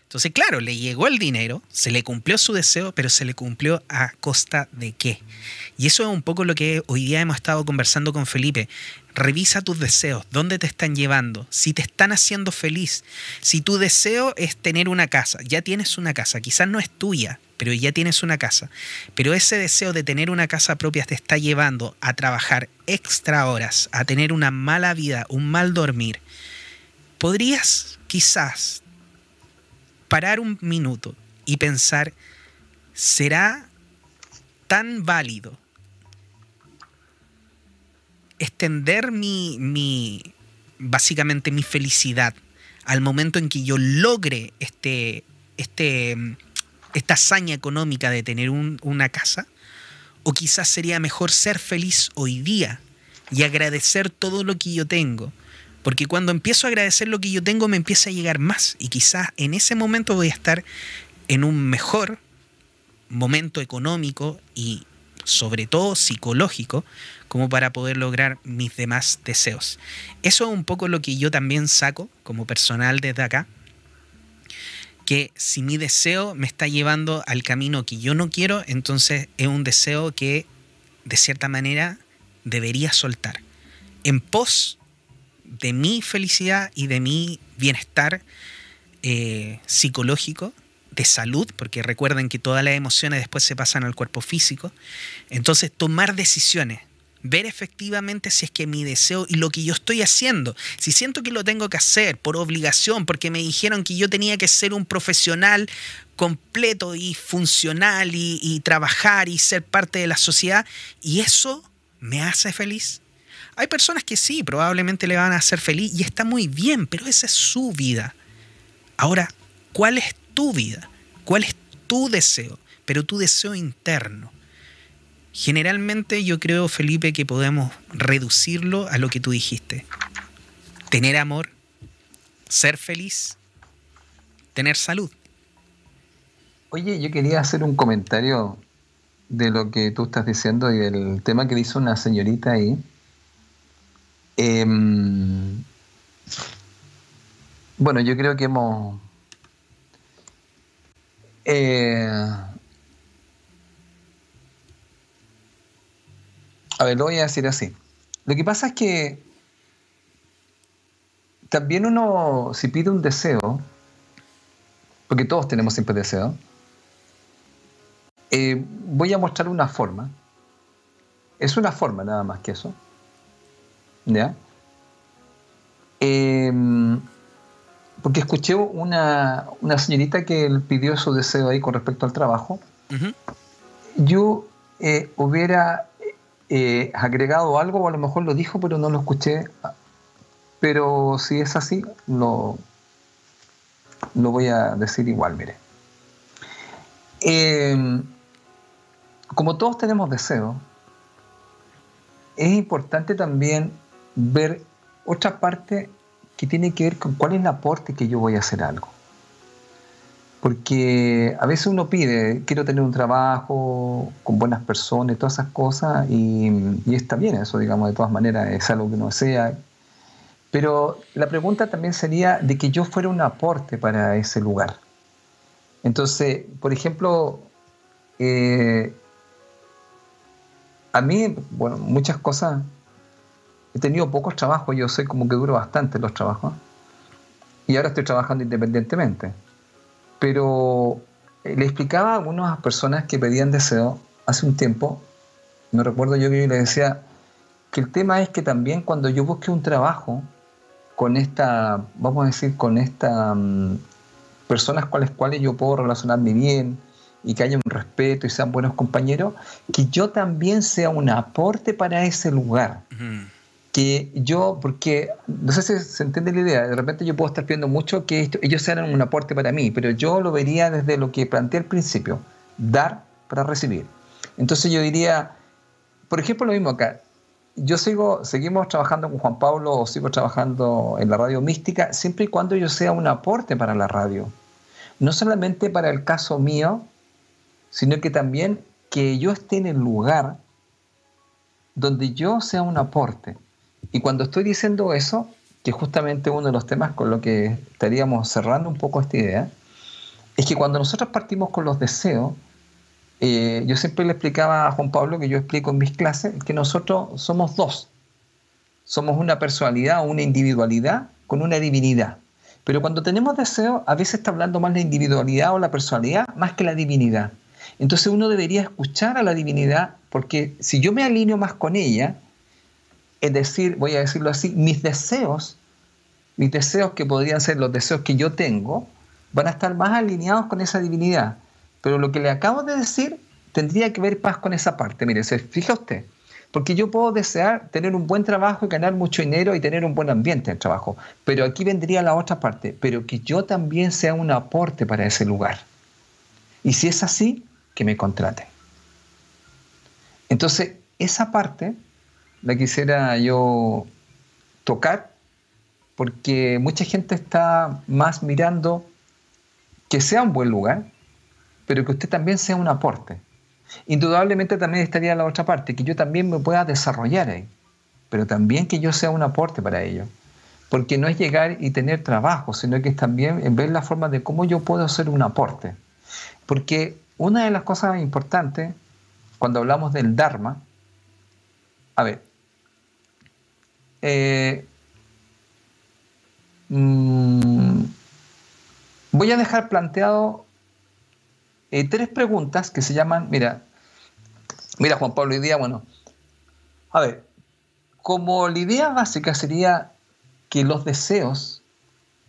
Entonces, claro, le llegó el dinero, se le cumplió su deseo, pero se le cumplió a costa de qué. Y eso es un poco lo que hoy día hemos estado conversando con Felipe. Revisa tus deseos, dónde te están llevando, si te están haciendo feliz. Si tu deseo es tener una casa, ya tienes una casa, quizás no es tuya, pero ya tienes una casa. Pero ese deseo de tener una casa propia te está llevando a trabajar extra horas, a tener una mala vida, un mal dormir. Podrías quizás parar un minuto y pensar, ¿será tan válido extender mi, mi, básicamente mi felicidad al momento en que yo logre este, este, esta hazaña económica de tener una casa? ¿O quizás sería mejor ser feliz hoy día y agradecer todo lo que yo tengo? Porque cuando empiezo a agradecer lo que yo tengo, me empieza a llegar más. Y quizás en ese momento voy a estar en un mejor momento económico y sobre todo psicológico, como para poder lograr mis demás deseos. Eso es un poco lo que yo también saco como personal desde acá, que si mi deseo me está llevando al camino que yo no quiero, entonces es un deseo que de cierta manera debería soltar en pos de mi felicidad y de mi bienestar eh, psicológico, de salud, porque recuerden que todas las emociones después se pasan al cuerpo físico. Entonces, tomar decisiones, ver efectivamente si es que mi deseo y lo que yo estoy haciendo, si siento que lo tengo que hacer por obligación, porque me dijeron que yo tenía que ser un profesional completo y funcional y, trabajar y ser parte de la sociedad, y eso me hace feliz. Hay personas que sí, probablemente le van a hacer feliz y está muy bien, pero esa es su vida. Ahora, ¿cuál es tu vida? ¿Cuál es tu deseo? Pero tu deseo interno. Generalmente yo creo, Felipe, que podemos reducirlo a lo que tú dijiste. Tener amor, ser feliz, tener salud. Oye, yo quería hacer un comentario de lo que tú estás diciendo y del tema que dice una señorita ahí Em, bueno, yo creo que hemos... Eh, a ver, lo voy a decir así. Lo que pasa es que también uno, si pide un deseo, porque todos tenemos siempre deseo, eh, voy a mostrar una forma. Es una forma nada más que eso. ¿Ya? Em, porque escuché una, señorita que pidió su deseo ahí con respecto al trabajo. Yo eh, hubiera eh, agregado algo, o a lo mejor lo dijo, pero no lo escuché. Pero si es así, lo, lo voy a decir igual, mire. Em, como todos tenemos deseo, es importante también ver otra parte que tiene que ver con cuál es el aporte que yo voy a hacer algo. Porque a veces uno pide, quiero tener un trabajo con buenas personas y todas esas cosas, y, está bien eso, digamos, de todas maneras, es algo que uno desea. Pero la pregunta también sería de que yo fuera un aporte para ese lugar. Entonces, por ejemplo, eh, a mí, bueno, muchas cosas he tenido pocos trabajos, yo sé como que duro bastante los trabajos. Y ahora estoy trabajando independientemente. Pero eh, le explicaba a algunas personas que pedían deseo hace un tiempo, no recuerdo yo que yo le decía que el tema es que también cuando yo busque un trabajo con esta, vamos a decir, con estas mm, personas con las cuales yo puedo relacionarme bien y que haya un respeto y sean buenos compañeros, que yo también sea un aporte para ese lugar que yo, porque no sé si se entiende la idea, de repente yo puedo estar pidiendo mucho que ellos sean un aporte para mí, pero yo lo vería desde lo que planteé al principio, dar para recibir. Entonces yo diría, por ejemplo, lo mismo acá, yo sigo, seguimos trabajando con Juan Pablo o sigo trabajando en la radio mística siempre y cuando yo sea un aporte para la radio. No solamente para el caso mío, sino que también que yo esté en el lugar donde yo sea un aporte. Y cuando estoy diciendo eso, que justamente uno de los temas con lo que estaríamos cerrando un poco esta idea, es que cuando nosotros partimos con los deseos, eh, yo siempre le explicaba a Juan Pablo, que yo explico en mis clases, que nosotros somos dos. Somos una personalidad o una individualidad con una divinidad. Pero cuando tenemos deseo, a veces está hablando más la individualidad o la personalidad más que la divinidad. Entonces uno debería escuchar a la divinidad porque si yo me alineo más con ella, es decir, voy a decirlo así, mis deseos, mis deseos que podrían ser los deseos que yo tengo, van a estar más alineados con esa divinidad. Pero lo que le acabo de decir tendría que ver paz con esa parte. Mire, se fija usted, porque yo puedo desear tener un buen trabajo y ganar mucho dinero y tener un buen ambiente en el trabajo, pero aquí vendría la otra parte, pero que yo también sea un aporte para ese lugar. Y si es así, que me contraten. Entonces, esa parte la quisiera yo tocar porque mucha gente está más mirando que sea un buen lugar, pero que usted también sea un aporte. Indudablemente también estaría la otra parte, que yo también me pueda desarrollar ahí, pero también que yo sea un aporte para ello. Porque no es llegar y tener trabajo, sino que es también ver la forma de cómo yo puedo ser un aporte. Porque una de las cosas importantes cuando hablamos del Dharma, a ver, eh, mm, voy a dejar planteado eh, tres preguntas que se llaman, mira, mira Juan Pablo, hoy día, bueno, a ver, como la idea básica sería que los deseos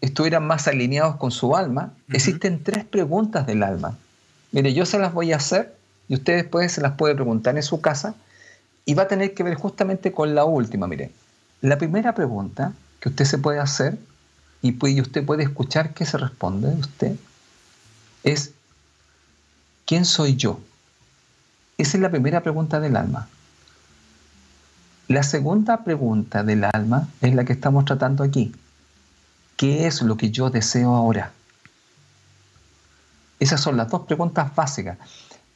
estuvieran más alineados con su alma, existen tres preguntas del alma. Mire, yo se las voy a hacer y usted después se las puede preguntar en su casa y va a tener que ver justamente con la última. Mire, la primera pregunta que usted se puede hacer y, usted puede escuchar qué se responde de usted es ¿quién soy yo? Esa es la primera pregunta del alma. La segunda pregunta del alma es la que estamos tratando aquí. ¿Qué es lo que yo deseo ahora? Esas son las dos preguntas básicas.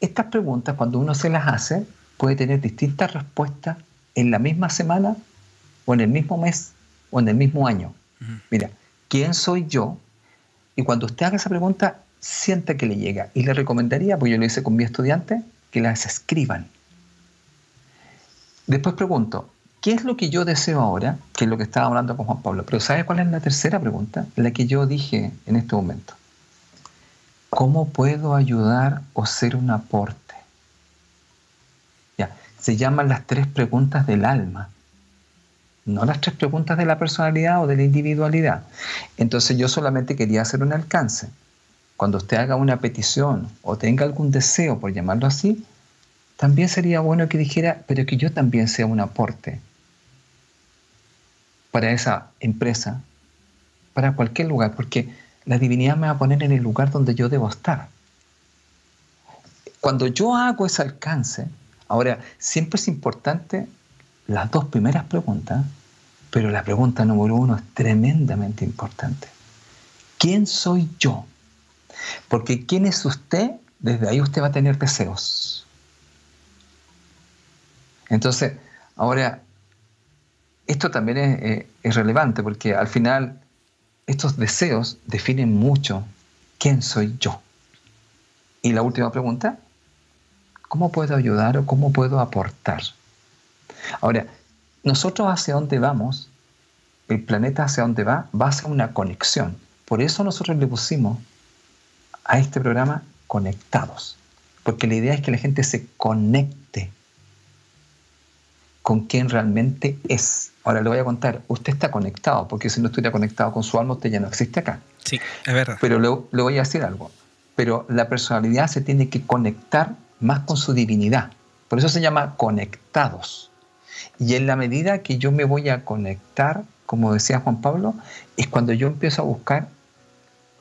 Estas preguntas, cuando uno se las hace, puede tener distintas respuestas en la misma semana o en el mismo mes o en el mismo año. Mira, ¿quién soy yo? Y cuando usted haga esa pregunta, siente que le llega. Y le recomendaría, porque yo lo hice con mi estudiante, que las escriban. Después pregunto, ¿qué es lo que yo deseo ahora? Que es lo que estaba hablando con Juan Pablo. Pero ¿sabe cuál es la tercera pregunta? La que yo dije en este momento. ¿Cómo puedo ayudar o ser un aporte? Ya, se llaman las tres preguntas del alma no las tres preguntas de la personalidad o de la individualidad. Entonces yo solamente quería hacer un alcance. Cuando usted haga una petición o tenga algún deseo, por llamarlo así, también sería bueno que dijera, pero que yo también sea un aporte para esa empresa, para cualquier lugar, porque la divinidad me va a poner en el lugar donde yo debo estar. Cuando yo hago ese alcance, ahora, siempre es importante las dos primeras preguntas, pero la pregunta número uno es tremendamente importante. ¿Quién soy yo? Porque ¿quién es usted? Desde ahí usted va a tener deseos. Entonces, ahora, esto también es, es relevante porque al final estos deseos definen mucho quién soy yo. Y la última pregunta, ¿cómo puedo ayudar o cómo puedo aportar? Ahora, nosotros hacia dónde vamos, el planeta hacia dónde va, va hacia una conexión. Por eso nosotros le pusimos a este programa conectados. Porque la idea es que la gente se conecte con quien realmente es. Ahora le voy a contar, usted está conectado, porque si no estuviera conectado con su alma, usted ya no existe acá. Sí, es verdad. Pero le, le voy a decir algo. Pero la personalidad se tiene que conectar más con su divinidad. Por eso se llama conectados. Y en la medida que yo me voy a conectar, como decía Juan Pablo, es cuando yo empiezo a buscar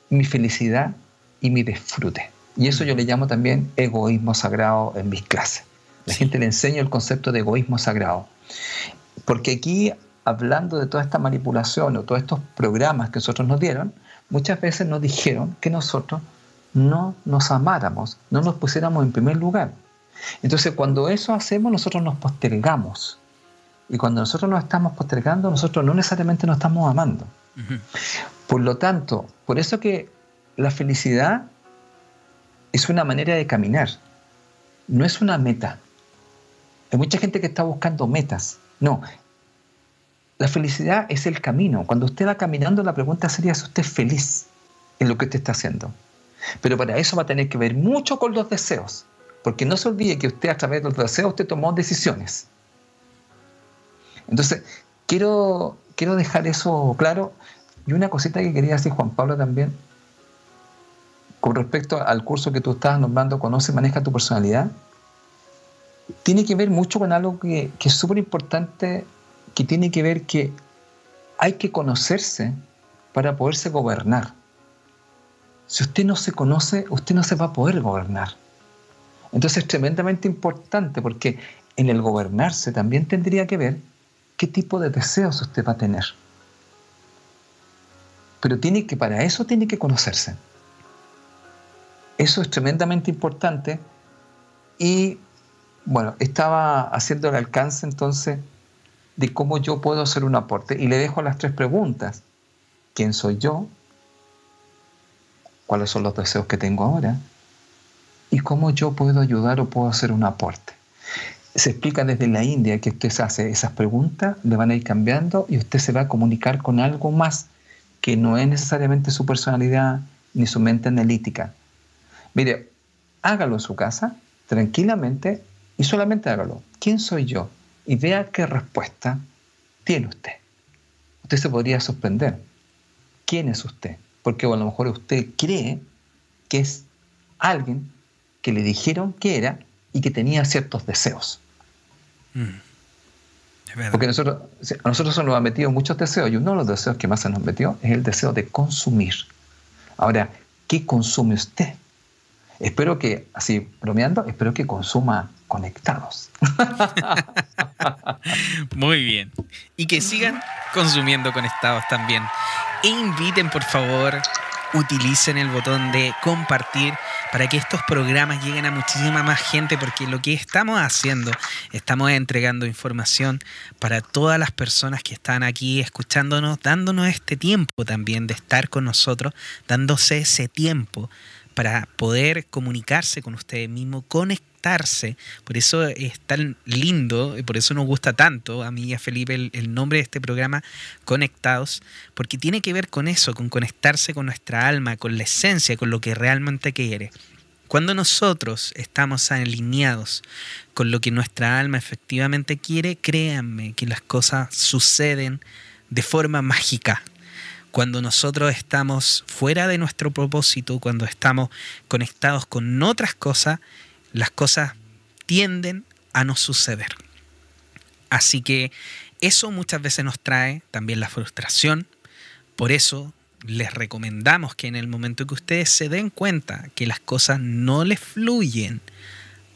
mi felicidad y mi disfrute. Y eso yo le llamo también egoísmo sagrado en mis clases. La gente le enseña el concepto de egoísmo sagrado. Porque aquí, hablando de toda esta manipulación o todos estos programas que nosotros nos dieron, muchas veces nos dijeron que nosotros no nos amáramos, no nos pusiéramos en primer lugar. Entonces, cuando eso hacemos, nosotros nos postergamos. Y cuando nosotros nos estamos postergando, nosotros no necesariamente nos estamos amando. Por lo tanto, por eso que la felicidad es una manera de caminar, no es una meta. Hay mucha gente que está buscando metas. No, la felicidad es el camino. Cuando usted va caminando, la pregunta sería si usted es feliz en lo que usted está haciendo. Pero para eso va a tener que ver mucho con los deseos. Porque no se olvide que usted a través de los deseos usted tomó decisiones. Entonces, quiero, quiero dejar eso claro. Y una cosita que quería decir Juan Pablo también, con respecto al curso que tú estabas nombrando, Conoce, maneja tu personalidad, tiene que ver mucho con algo que, que es súper importante, que tiene que ver que hay que conocerse para poderse gobernar. Si usted no se conoce, usted no se va a poder gobernar. Entonces es tremendamente importante porque en el gobernarse también tendría que ver qué tipo de deseos usted va a tener. Pero tiene que, para eso tiene que conocerse. Eso es tremendamente importante y bueno, estaba haciendo el alcance entonces de cómo yo puedo hacer un aporte y le dejo las tres preguntas. ¿Quién soy yo? ¿Cuáles son los deseos que tengo ahora? ¿Y cómo yo puedo ayudar o puedo hacer un aporte? Se explica desde la India que usted se hace esas preguntas, le van a ir cambiando y usted se va a comunicar con algo más que no es necesariamente su personalidad ni su mente analítica, Mire, hágalo en su casa, tranquilamente, y solamente hágalo. ¿Quién soy yo? Y vea qué respuesta tiene usted. Usted se podría sorprender. ¿Quién es usted? Porque a lo mejor usted cree que es alguien que le dijeron que era y que tenía ciertos deseos. Mm. Porque nosotros, a nosotros se nos han metido muchos deseos y uno de los deseos que más se nos metió es el deseo de consumir. Ahora, ¿qué consume usted? Espero que, así bromeando, espero que consuma conectados. Muy bien. Y que sigan consumiendo conectados también. E inviten, por favor, utilicen el botón de compartir para que estos programas lleguen a muchísima más gente, porque lo que estamos haciendo, estamos entregando información para todas las personas que están aquí escuchándonos, dándonos este tiempo también de estar con nosotros, dándose ese tiempo para poder comunicarse con ustedes mismos, Por eso es tan lindo y por eso nos gusta tanto a mí y a Felipe el, nombre de este programa, Conectados, porque tiene que ver con eso, con conectarse con nuestra alma, con la esencia, con lo que realmente quiere. Cuando nosotros estamos alineados con lo que nuestra alma efectivamente quiere, créanme que las cosas suceden de forma mágica cuando nosotros estamos fuera de nuestro propósito, cuando estamos conectados con otras cosas, las cosas tienden a no suceder. Así que eso muchas veces nos trae también la frustración. Por eso les recomendamos que en el momento que ustedes se den cuenta que las cosas no les fluyen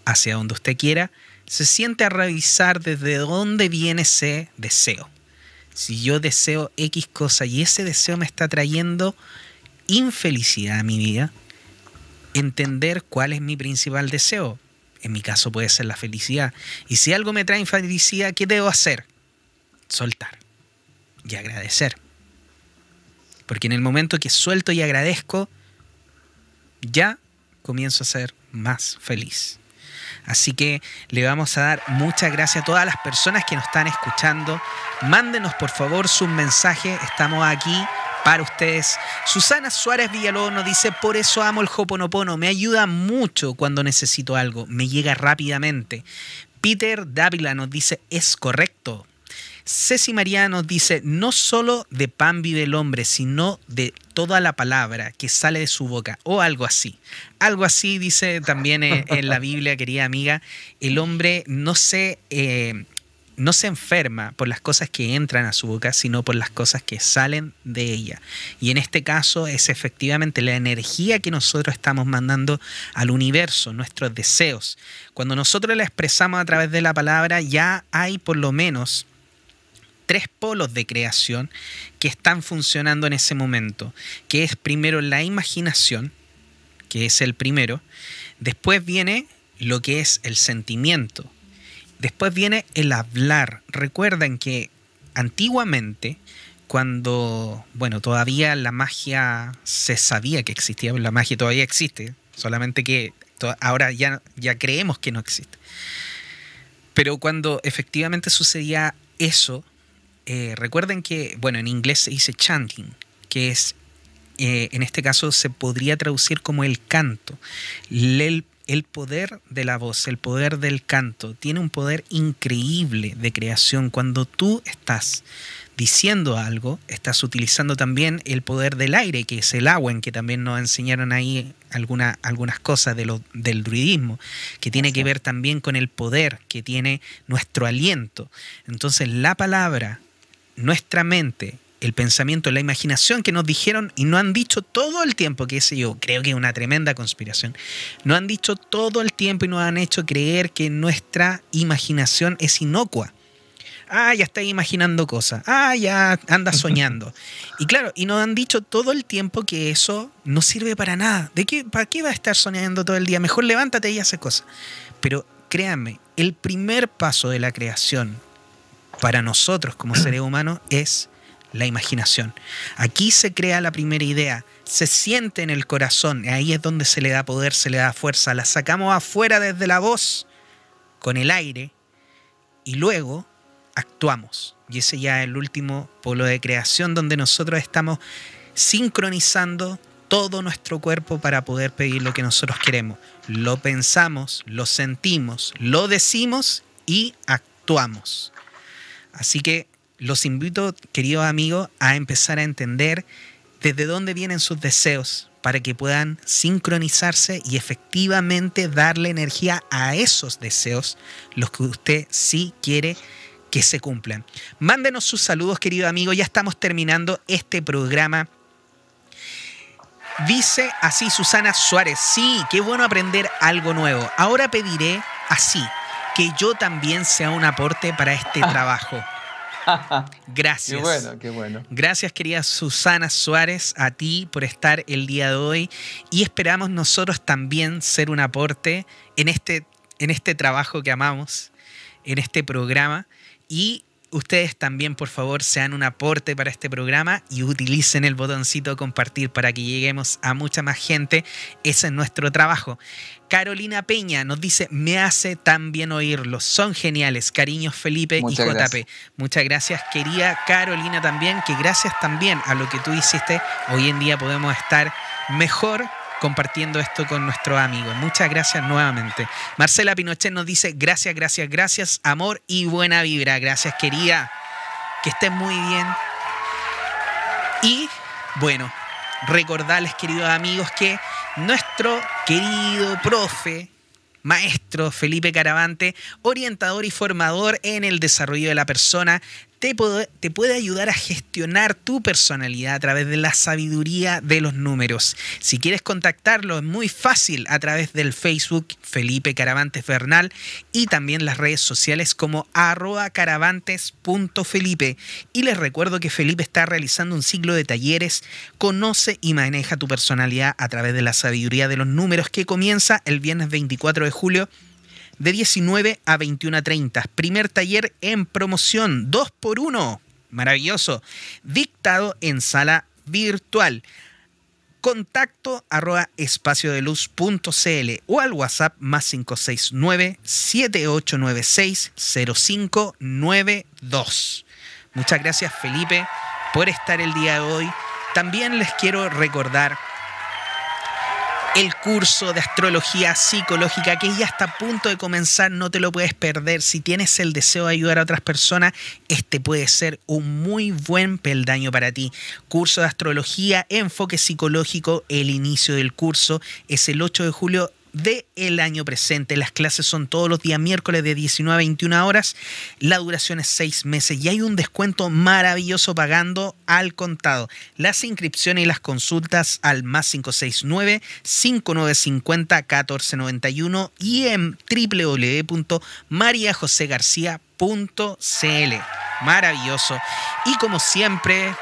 hacia donde usted quiera, se siente a revisar desde dónde viene ese deseo si yo deseo X cosa y ese deseo me está trayendo infelicidad a mi vida, entender cuál es mi principal deseo. En mi caso puede ser la felicidad. Y si algo me trae infelicidad, ¿qué debo hacer? Soltar y agradecer. Porque en el momento que suelto y agradezco, ya comienzo a ser más feliz. Así que le vamos a dar muchas gracias a todas las personas que nos están escuchando. Mándenos por favor sus mensajes. Estamos aquí para ustedes. Susana Suárez Villalobos nos dice, por eso amo el Hoponopono, me ayuda mucho cuando necesito algo, me llega rápidamente. Peter Dávila nos dice, es correcto. Ceci María nos dice, no solo de pan vive el hombre, sino de toda la palabra que sale de su boca, o algo así. Algo así dice también en, la Biblia, querida amiga, el hombre no se... Eh, no se enferma por las cosas que entran a su boca, sino por las cosas que salen de ella. Y en este caso es efectivamente la energía que nosotros estamos mandando al universo, nuestros deseos. Cuando nosotros la expresamos a través de la palabra, ya hay por lo menos tres polos de creación que están funcionando en ese momento, que es primero la imaginación, que es el primero, después viene lo que es el sentimiento, después viene el hablar. Recuerden que antiguamente, cuando, bueno, todavía la magia se sabía que existía, la magia todavía existe, solamente que ahora ya, ya creemos que no existe. Pero cuando efectivamente sucedía eso, eh, recuerden que, bueno, en inglés se dice chanting, que es, eh, en este caso se podría traducir como el canto. El poder de la voz, el poder del canto, tiene un poder increíble de creación. Cuando tú estás diciendo algo, estás utilizando también el poder del aire, que es el agua, en que también nos enseñaron ahí alguna, algunas cosas de lo, del druidismo, que tiene que ver también con el poder que tiene nuestro aliento. Entonces la palabra, nuestra mente, el pensamiento, la imaginación que nos dijeron y no han dicho todo el tiempo, que ese yo creo que es una tremenda conspiración, no han dicho todo el tiempo y nos han hecho creer que nuestra imaginación es inocua. Ah, ya está imaginando cosas. Ah, ya anda soñando. y claro, y nos han dicho todo el tiempo que eso no sirve para nada. ¿De qué, ¿Para qué va a estar soñando todo el día? Mejor levántate y hace cosas. Pero créanme, el primer paso de la creación para nosotros como seres humanos es la imaginación. Aquí se crea la primera idea, se siente en el corazón, ahí es donde se le da poder, se le da fuerza, la sacamos afuera desde la voz, con el aire, y luego actuamos. Y ese ya es el último polo de creación donde nosotros estamos sincronizando todo nuestro cuerpo para poder pedir lo que nosotros queremos. Lo pensamos, lo sentimos, lo decimos y actuamos. Así que los invito, queridos amigos, a empezar a entender desde dónde vienen sus deseos para que puedan sincronizarse y efectivamente darle energía a esos deseos, los que usted sí quiere que se cumplan. Mándenos sus saludos, querido amigo. Ya estamos terminando este programa. Dice así Susana Suárez, sí, qué bueno aprender algo nuevo. Ahora pediré así, que yo también sea un aporte para este trabajo. Gracias. Qué bueno, qué bueno. Gracias, querida Susana Suárez, a ti por estar el día de hoy y esperamos nosotros también ser un aporte en este, en este trabajo que amamos, en este programa y ustedes también, por favor, sean un aporte para este programa y utilicen el botoncito compartir para que lleguemos a mucha más gente. Ese es nuestro trabajo. Carolina Peña nos dice, me hace tan bien oírlos, son geniales. Cariños Felipe y JP. Muchas gracias, querida Carolina también, que gracias también a lo que tú hiciste, hoy en día podemos estar mejor compartiendo esto con nuestros amigos. Muchas gracias nuevamente. Marcela Pinochet nos dice gracias, gracias, gracias, amor y buena vibra. Gracias, querida. Que estén muy bien. Y bueno, recordarles, queridos amigos, que nuestro querido profe, maestro Felipe Caravante, orientador y formador en el desarrollo de la persona, te puede, ayudar a gestionar tu personalidad a través de la sabiduría de los números. Si quieres contactarlo es muy fácil a través del Facebook Felipe Caravantes Bernal y también las redes sociales como arroba caravantes.felipe. Y les recuerdo que Felipe está realizando un ciclo de talleres Conoce y maneja tu personalidad a través de la sabiduría de los números que comienza el viernes 24 de julio de 19 a 21 a 30. Primer taller en promoción, 2 por 1 Maravilloso. Dictado en sala virtual. Contacto arroba espaciodeluz.cl o al WhatsApp más 569 7896 0592. Muchas gracias Felipe por estar el día de hoy. También les quiero recordar el curso de astrología psicológica que ya está a punto de comenzar, no te lo puedes perder. Si tienes el deseo de ayudar a otras personas, este puede ser un muy buen peldaño para ti. Curso de astrología, enfoque psicológico, el inicio del curso es el 8 de julio del el año presente. Las clases son todos los días miércoles de 19 a 21 horas. La duración es 6 meses y hay un descuento maravilloso pagando al contado. Las inscripciones y las consultas al más 569 5950 1491 y en www.mariajosegarcia.cl. Maravilloso. Y como siempre,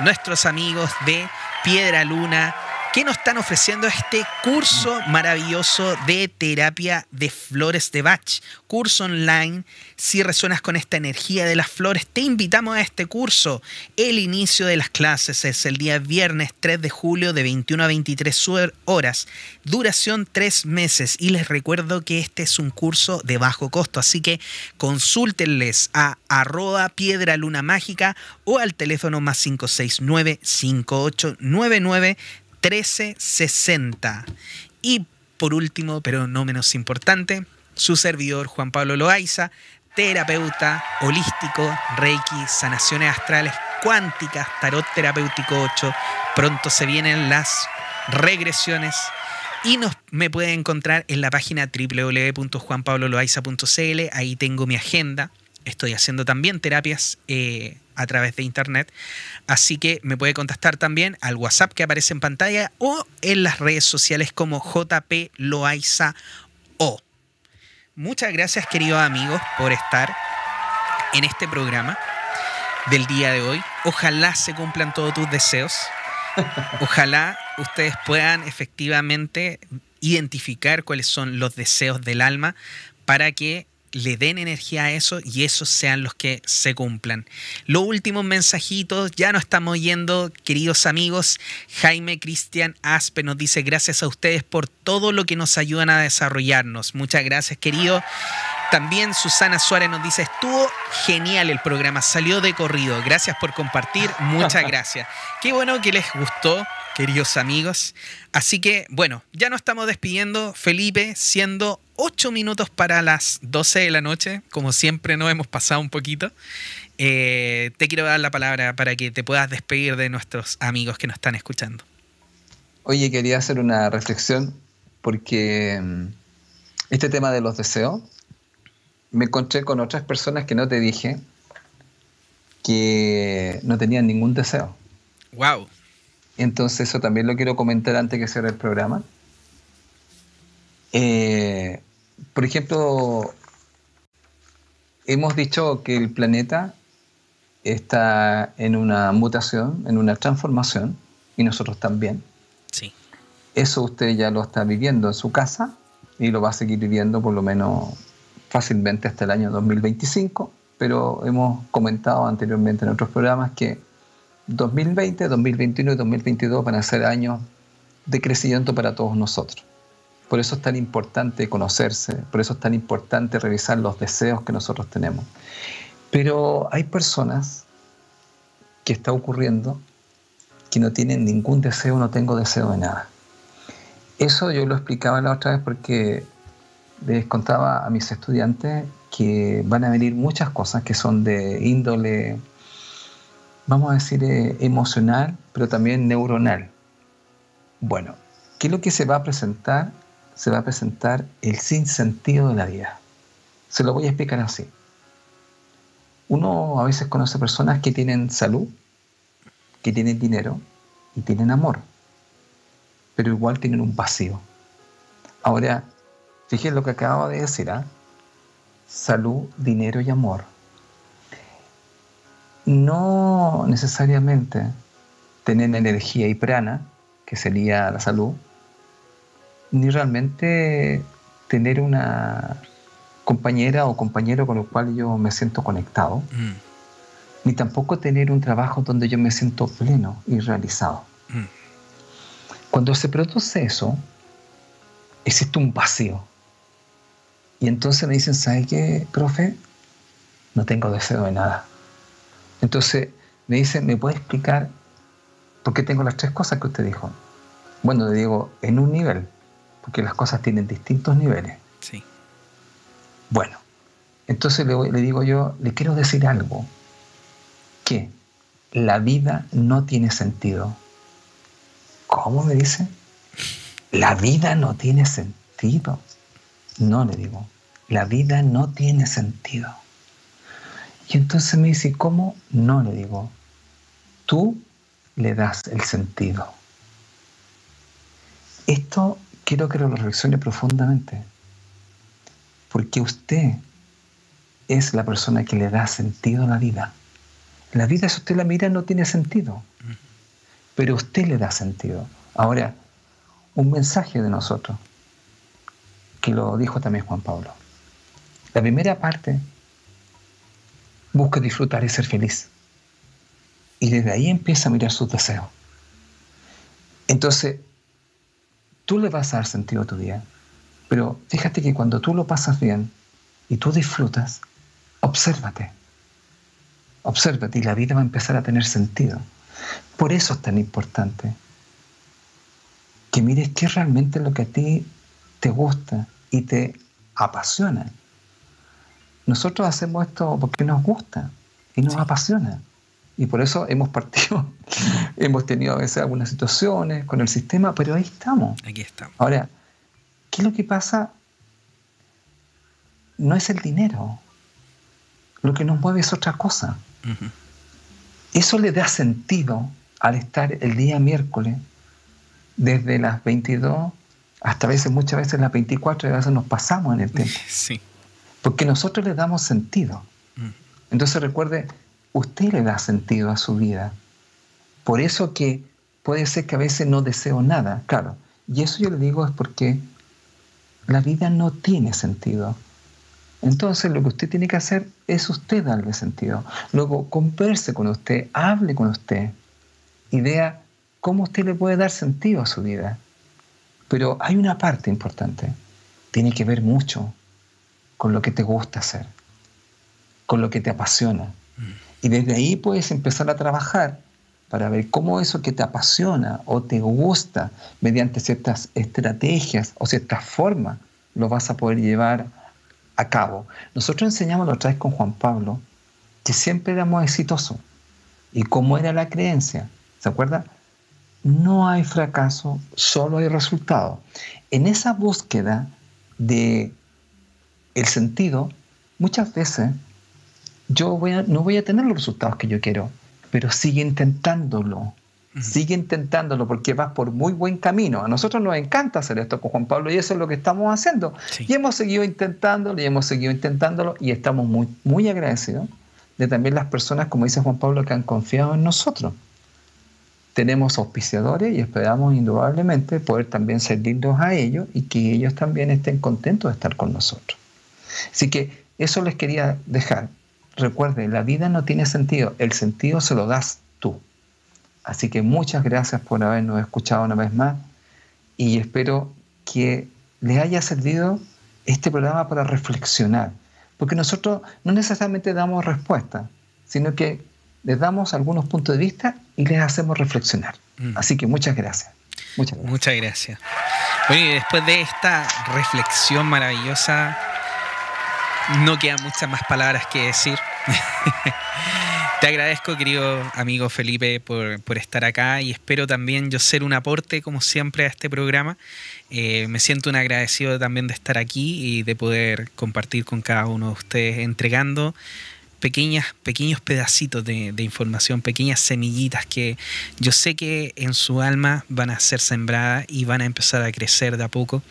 nuestros amigos de Piedra Luna que nos están ofreciendo este curso maravilloso de terapia de flores de Bach. Curso online. Si resuenas con esta energía de las flores, te invitamos a este curso. El inicio de las clases es el día viernes 3 de julio de 21 a 23 horas. Duración 3 meses. Y les recuerdo que este es un curso de bajo costo. Así que consúltenles a arroba piedra luna mágica o al teléfono más 569 5899 1360. Y por último, pero no menos importante, su servidor Juan Pablo Loaiza, terapeuta holístico, reiki, sanaciones astrales cuánticas, tarot terapéutico 8. Pronto se vienen las regresiones y nos, me puede encontrar en la página www.juanpabloloaiza.cl. Ahí tengo mi agenda. Estoy haciendo también terapias eh, a través de internet. Así que me puede contactar también al WhatsApp que aparece en pantalla o en las redes sociales como JP Loaiza O. Muchas gracias, queridos amigos, por estar en este programa del día de hoy. Ojalá se cumplan todos tus deseos. Ojalá ustedes puedan efectivamente identificar cuáles son los deseos del alma para que le den energía a eso y esos sean los que se cumplan. Los últimos mensajitos, ya no estamos yendo, queridos amigos. Jaime Cristian Aspe nos dice gracias a ustedes por todo lo que nos ayudan a desarrollarnos. Muchas gracias, querido. También Susana Suárez nos dice, estuvo genial el programa, salió de corrido. Gracias por compartir, muchas gracias. Qué bueno que les gustó queridos amigos. Así que, bueno, ya nos estamos despidiendo, Felipe, siendo 8 minutos para las 12 de la noche, como siempre nos hemos pasado un poquito. Eh, te quiero dar la palabra para que te puedas despedir de nuestros amigos que nos están escuchando. Oye, quería hacer una reflexión porque mm, este tema de los deseos, me encontré con otras personas que no te dije que no tenían ningún deseo. Wow. Entonces eso también lo quiero comentar antes que cierre el programa. Eh, por ejemplo, hemos dicho que el planeta está en una mutación, en una transformación, y nosotros también. Sí. Eso usted ya lo está viviendo en su casa y lo va a seguir viviendo por lo menos fácilmente hasta el año 2025, pero hemos comentado anteriormente en otros programas que 2020, 2021 y 2022 van a ser años de crecimiento para todos nosotros. Por eso es tan importante conocerse, por eso es tan importante revisar los deseos que nosotros tenemos. Pero hay personas que está ocurriendo que no tienen ningún deseo, no tengo deseo de nada. Eso yo lo explicaba la otra vez porque les contaba a mis estudiantes que van a venir muchas cosas que son de índole vamos a decir, eh, emocional, pero también neuronal. Bueno, ¿qué es lo que se va a presentar? Se va a presentar el sinsentido de la vida. Se lo voy a explicar así. Uno a veces conoce personas que tienen salud, que tienen dinero y tienen amor, pero igual tienen un vacío. Ahora, fíjense lo que acabo de decir, ¿ah? Salud, dinero y amor no necesariamente tener energía y prana, que sería la salud, ni realmente tener una compañera o compañero con el cual yo me siento conectado, mm. ni tampoco tener un trabajo donde yo me siento pleno y realizado. Mm. Cuando se produce eso, existe un vacío. Y entonces me dicen, ¿sabe qué, profe? No tengo deseo de nada. Entonces me dice, ¿me puede explicar por qué tengo las tres cosas que usted dijo? Bueno, le digo, en un nivel, porque las cosas tienen distintos niveles. Sí. Bueno, entonces le, le digo yo, le quiero decir algo, que la vida no tiene sentido. ¿Cómo me dice? La vida no tiene sentido. No, le digo, la vida no tiene sentido. Y entonces me dice, ¿cómo? No, le digo, tú le das el sentido. Esto quiero que lo reflexione profundamente, porque usted es la persona que le da sentido a la vida. La vida, si usted la mira, no tiene sentido, pero usted le da sentido. Ahora, un mensaje de nosotros, que lo dijo también Juan Pablo. La primera parte, busca disfrutar y ser feliz. Y desde ahí empieza a mirar sus deseos. Entonces, tú le vas a dar sentido a tu día. Pero fíjate que cuando tú lo pasas bien y tú disfrutas, obsérvate. Obsérvate y la vida va a empezar a tener sentido. Por eso es tan importante que mires qué realmente es lo que a ti te gusta y te apasiona. Nosotros hacemos esto porque nos gusta y nos apasiona. Y por eso hemos partido, hemos tenido a veces algunas situaciones con el sistema, pero ahí estamos. Aquí estamos. Ahora, ¿qué es lo que pasa? No es el dinero. Lo que nos mueve es otra cosa. Eso le da sentido al estar el día miércoles desde las 22 hasta a veces, muchas veces las 24 y a veces nos pasamos en el tiempo. Sí. Porque nosotros le damos sentido. Entonces recuerde, usted le da sentido a su vida. Por eso que puede ser que a veces no deseo nada, claro. Y eso yo le digo es porque la vida no tiene sentido. Entonces lo que usted tiene que hacer es usted darle sentido. Luego converse con usted, hable con usted y vea cómo usted le puede dar sentido a su vida. Pero hay una parte importante. Tiene que ver mucho con lo que te gusta hacer, con lo que te apasiona. Mm. Y desde ahí puedes empezar a trabajar para ver cómo eso que te apasiona o te gusta mediante ciertas estrategias o ciertas formas lo vas a poder llevar a cabo. Nosotros enseñamos la otra vez con Juan Pablo que siempre éramos exitosos. ¿Y cómo era la creencia? ¿Se acuerda? No hay fracaso, solo hay resultado. En esa búsqueda de el sentido, muchas veces yo no voy a tener los resultados que yo quiero, pero sigue intentándolo. Sigue intentándolo porque vas por muy buen camino. A nosotros nos encanta hacer esto con Juan Pablo y eso es lo que estamos haciendo. Y hemos seguido intentándolo y hemos seguido intentándolo y estamos muy, muy agradecidos de también las personas, como dice Juan Pablo, que han confiado en nosotros. Tenemos auspiciadores y esperamos indudablemente poder también servirlos a ellos y que ellos también estén contentos de estar con nosotros. Así que eso les quería dejar. Recuerde, la vida no tiene sentido, el sentido se lo das tú. Así que muchas gracias por habernos escuchado una vez más y espero que les haya servido este programa para reflexionar, porque nosotros no necesariamente damos respuesta, sino que les damos algunos puntos de vista y les hacemos reflexionar. Mm. Así que muchas gracias. Muchas gracias. Muchas gracias. Bueno, y después de esta reflexión maravillosa, no quedan muchas más palabras que decir. Te agradezco, querido amigo Felipe, por, estar acá y espero también yo ser un aporte, como siempre, a este programa. Eh, me siento un agradecido también de estar aquí y de poder compartir con cada uno de ustedes, entregando pequeñas, pequeños pedacitos de, de, información, pequeñas semillitas que yo sé que en su alma van a ser sembradas y van a empezar a crecer de a poco.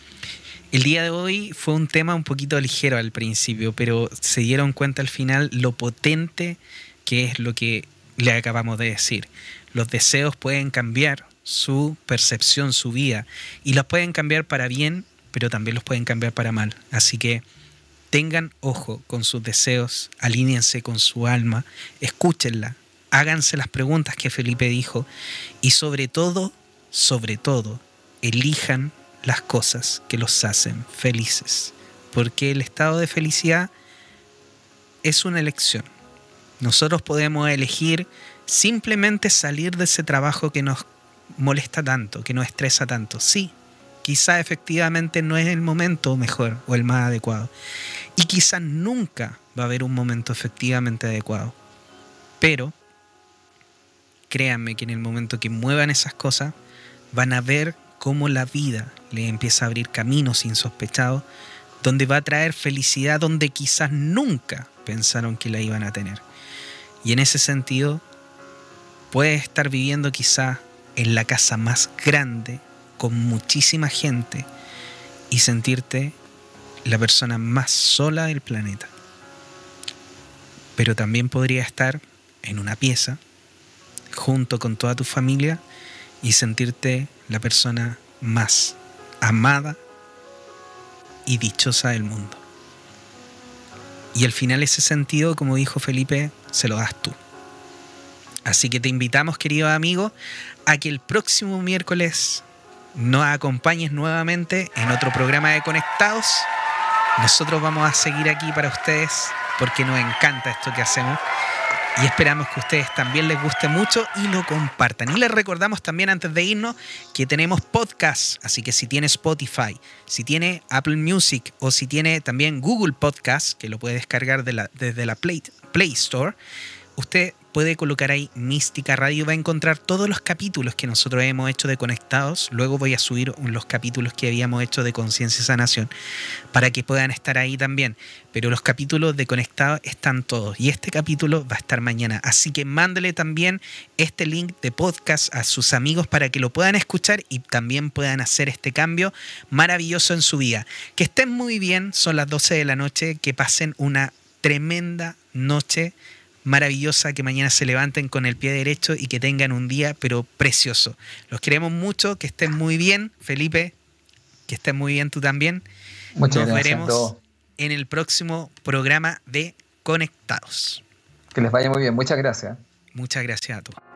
El día de hoy fue un tema un poquito ligero al principio, pero se dieron cuenta al final lo potente que es lo que le acabamos de decir. Los deseos pueden cambiar su percepción, su vida, y los pueden cambiar para bien, pero también los pueden cambiar para mal. Así que tengan ojo con sus deseos, alíñense con su alma, escúchenla, háganse las preguntas que Felipe dijo, y sobre todo, sobre todo, elijan las cosas que los hacen felices, porque el estado de felicidad es una elección nosotros podemos elegir simplemente salir de ese trabajo que nos molesta tanto, que nos estresa tanto. Sí, quizá efectivamente no es el momento mejor o el más adecuado. Y quizá nunca va a haber un momento efectivamente adecuado. Pero créanme que en el momento que muevan esas cosas, van a ver cómo la vida le empieza a abrir caminos insospechados, donde va a traer felicidad donde quizás nunca pensaron que la iban a tener. Y en ese sentido, puedes estar viviendo quizá en la casa más grande, con muchísima gente, y sentirte la persona más sola del planeta. pero también podría estar en una pieza junto con toda tu familia y sentirte la persona más amada y dichosa del mundo. Y al final ese sentido, como dijo Felipe, se lo das tú. Así que te invitamos, querido amigo, a que el próximo miércoles nos acompañes nuevamente en otro programa de Conectados. Nosotros vamos a seguir aquí para ustedes porque nos encanta esto que hacemos y esperamos que a ustedes también les guste mucho y lo compartan. Y les recordamos también antes de irnos que tenemos podcast, así que si tiene Spotify, si tiene Apple Music o si tiene también Google Podcast, que lo puede descargar desde la Play, Play Store, usted puede colocar ahí Mística Radio, va a encontrar todos los capítulos que nosotros hemos hecho de Conectados. Luego voy a subir los capítulos que habíamos hecho de Conciencia y Sanación para que puedan estar ahí también. Pero los capítulos de Conectados están todos y este capítulo va a estar mañana. Así que mándele también este link de podcast a sus amigos para que lo puedan escuchar y también puedan hacer este cambio maravilloso en su vida. Que estén muy bien, son las 12 de la noche, que pasen una tremenda noche maravillosa, que mañana se levanten con el pie derecho y que tengan un día, pero precioso. Los queremos mucho, que estén muy bien, Felipe, que estén muy bien tú también. Muchas Nos gracias veremos en el próximo programa de Conectados. Que les vaya muy bien, muchas gracias. Muchas gracias a todos.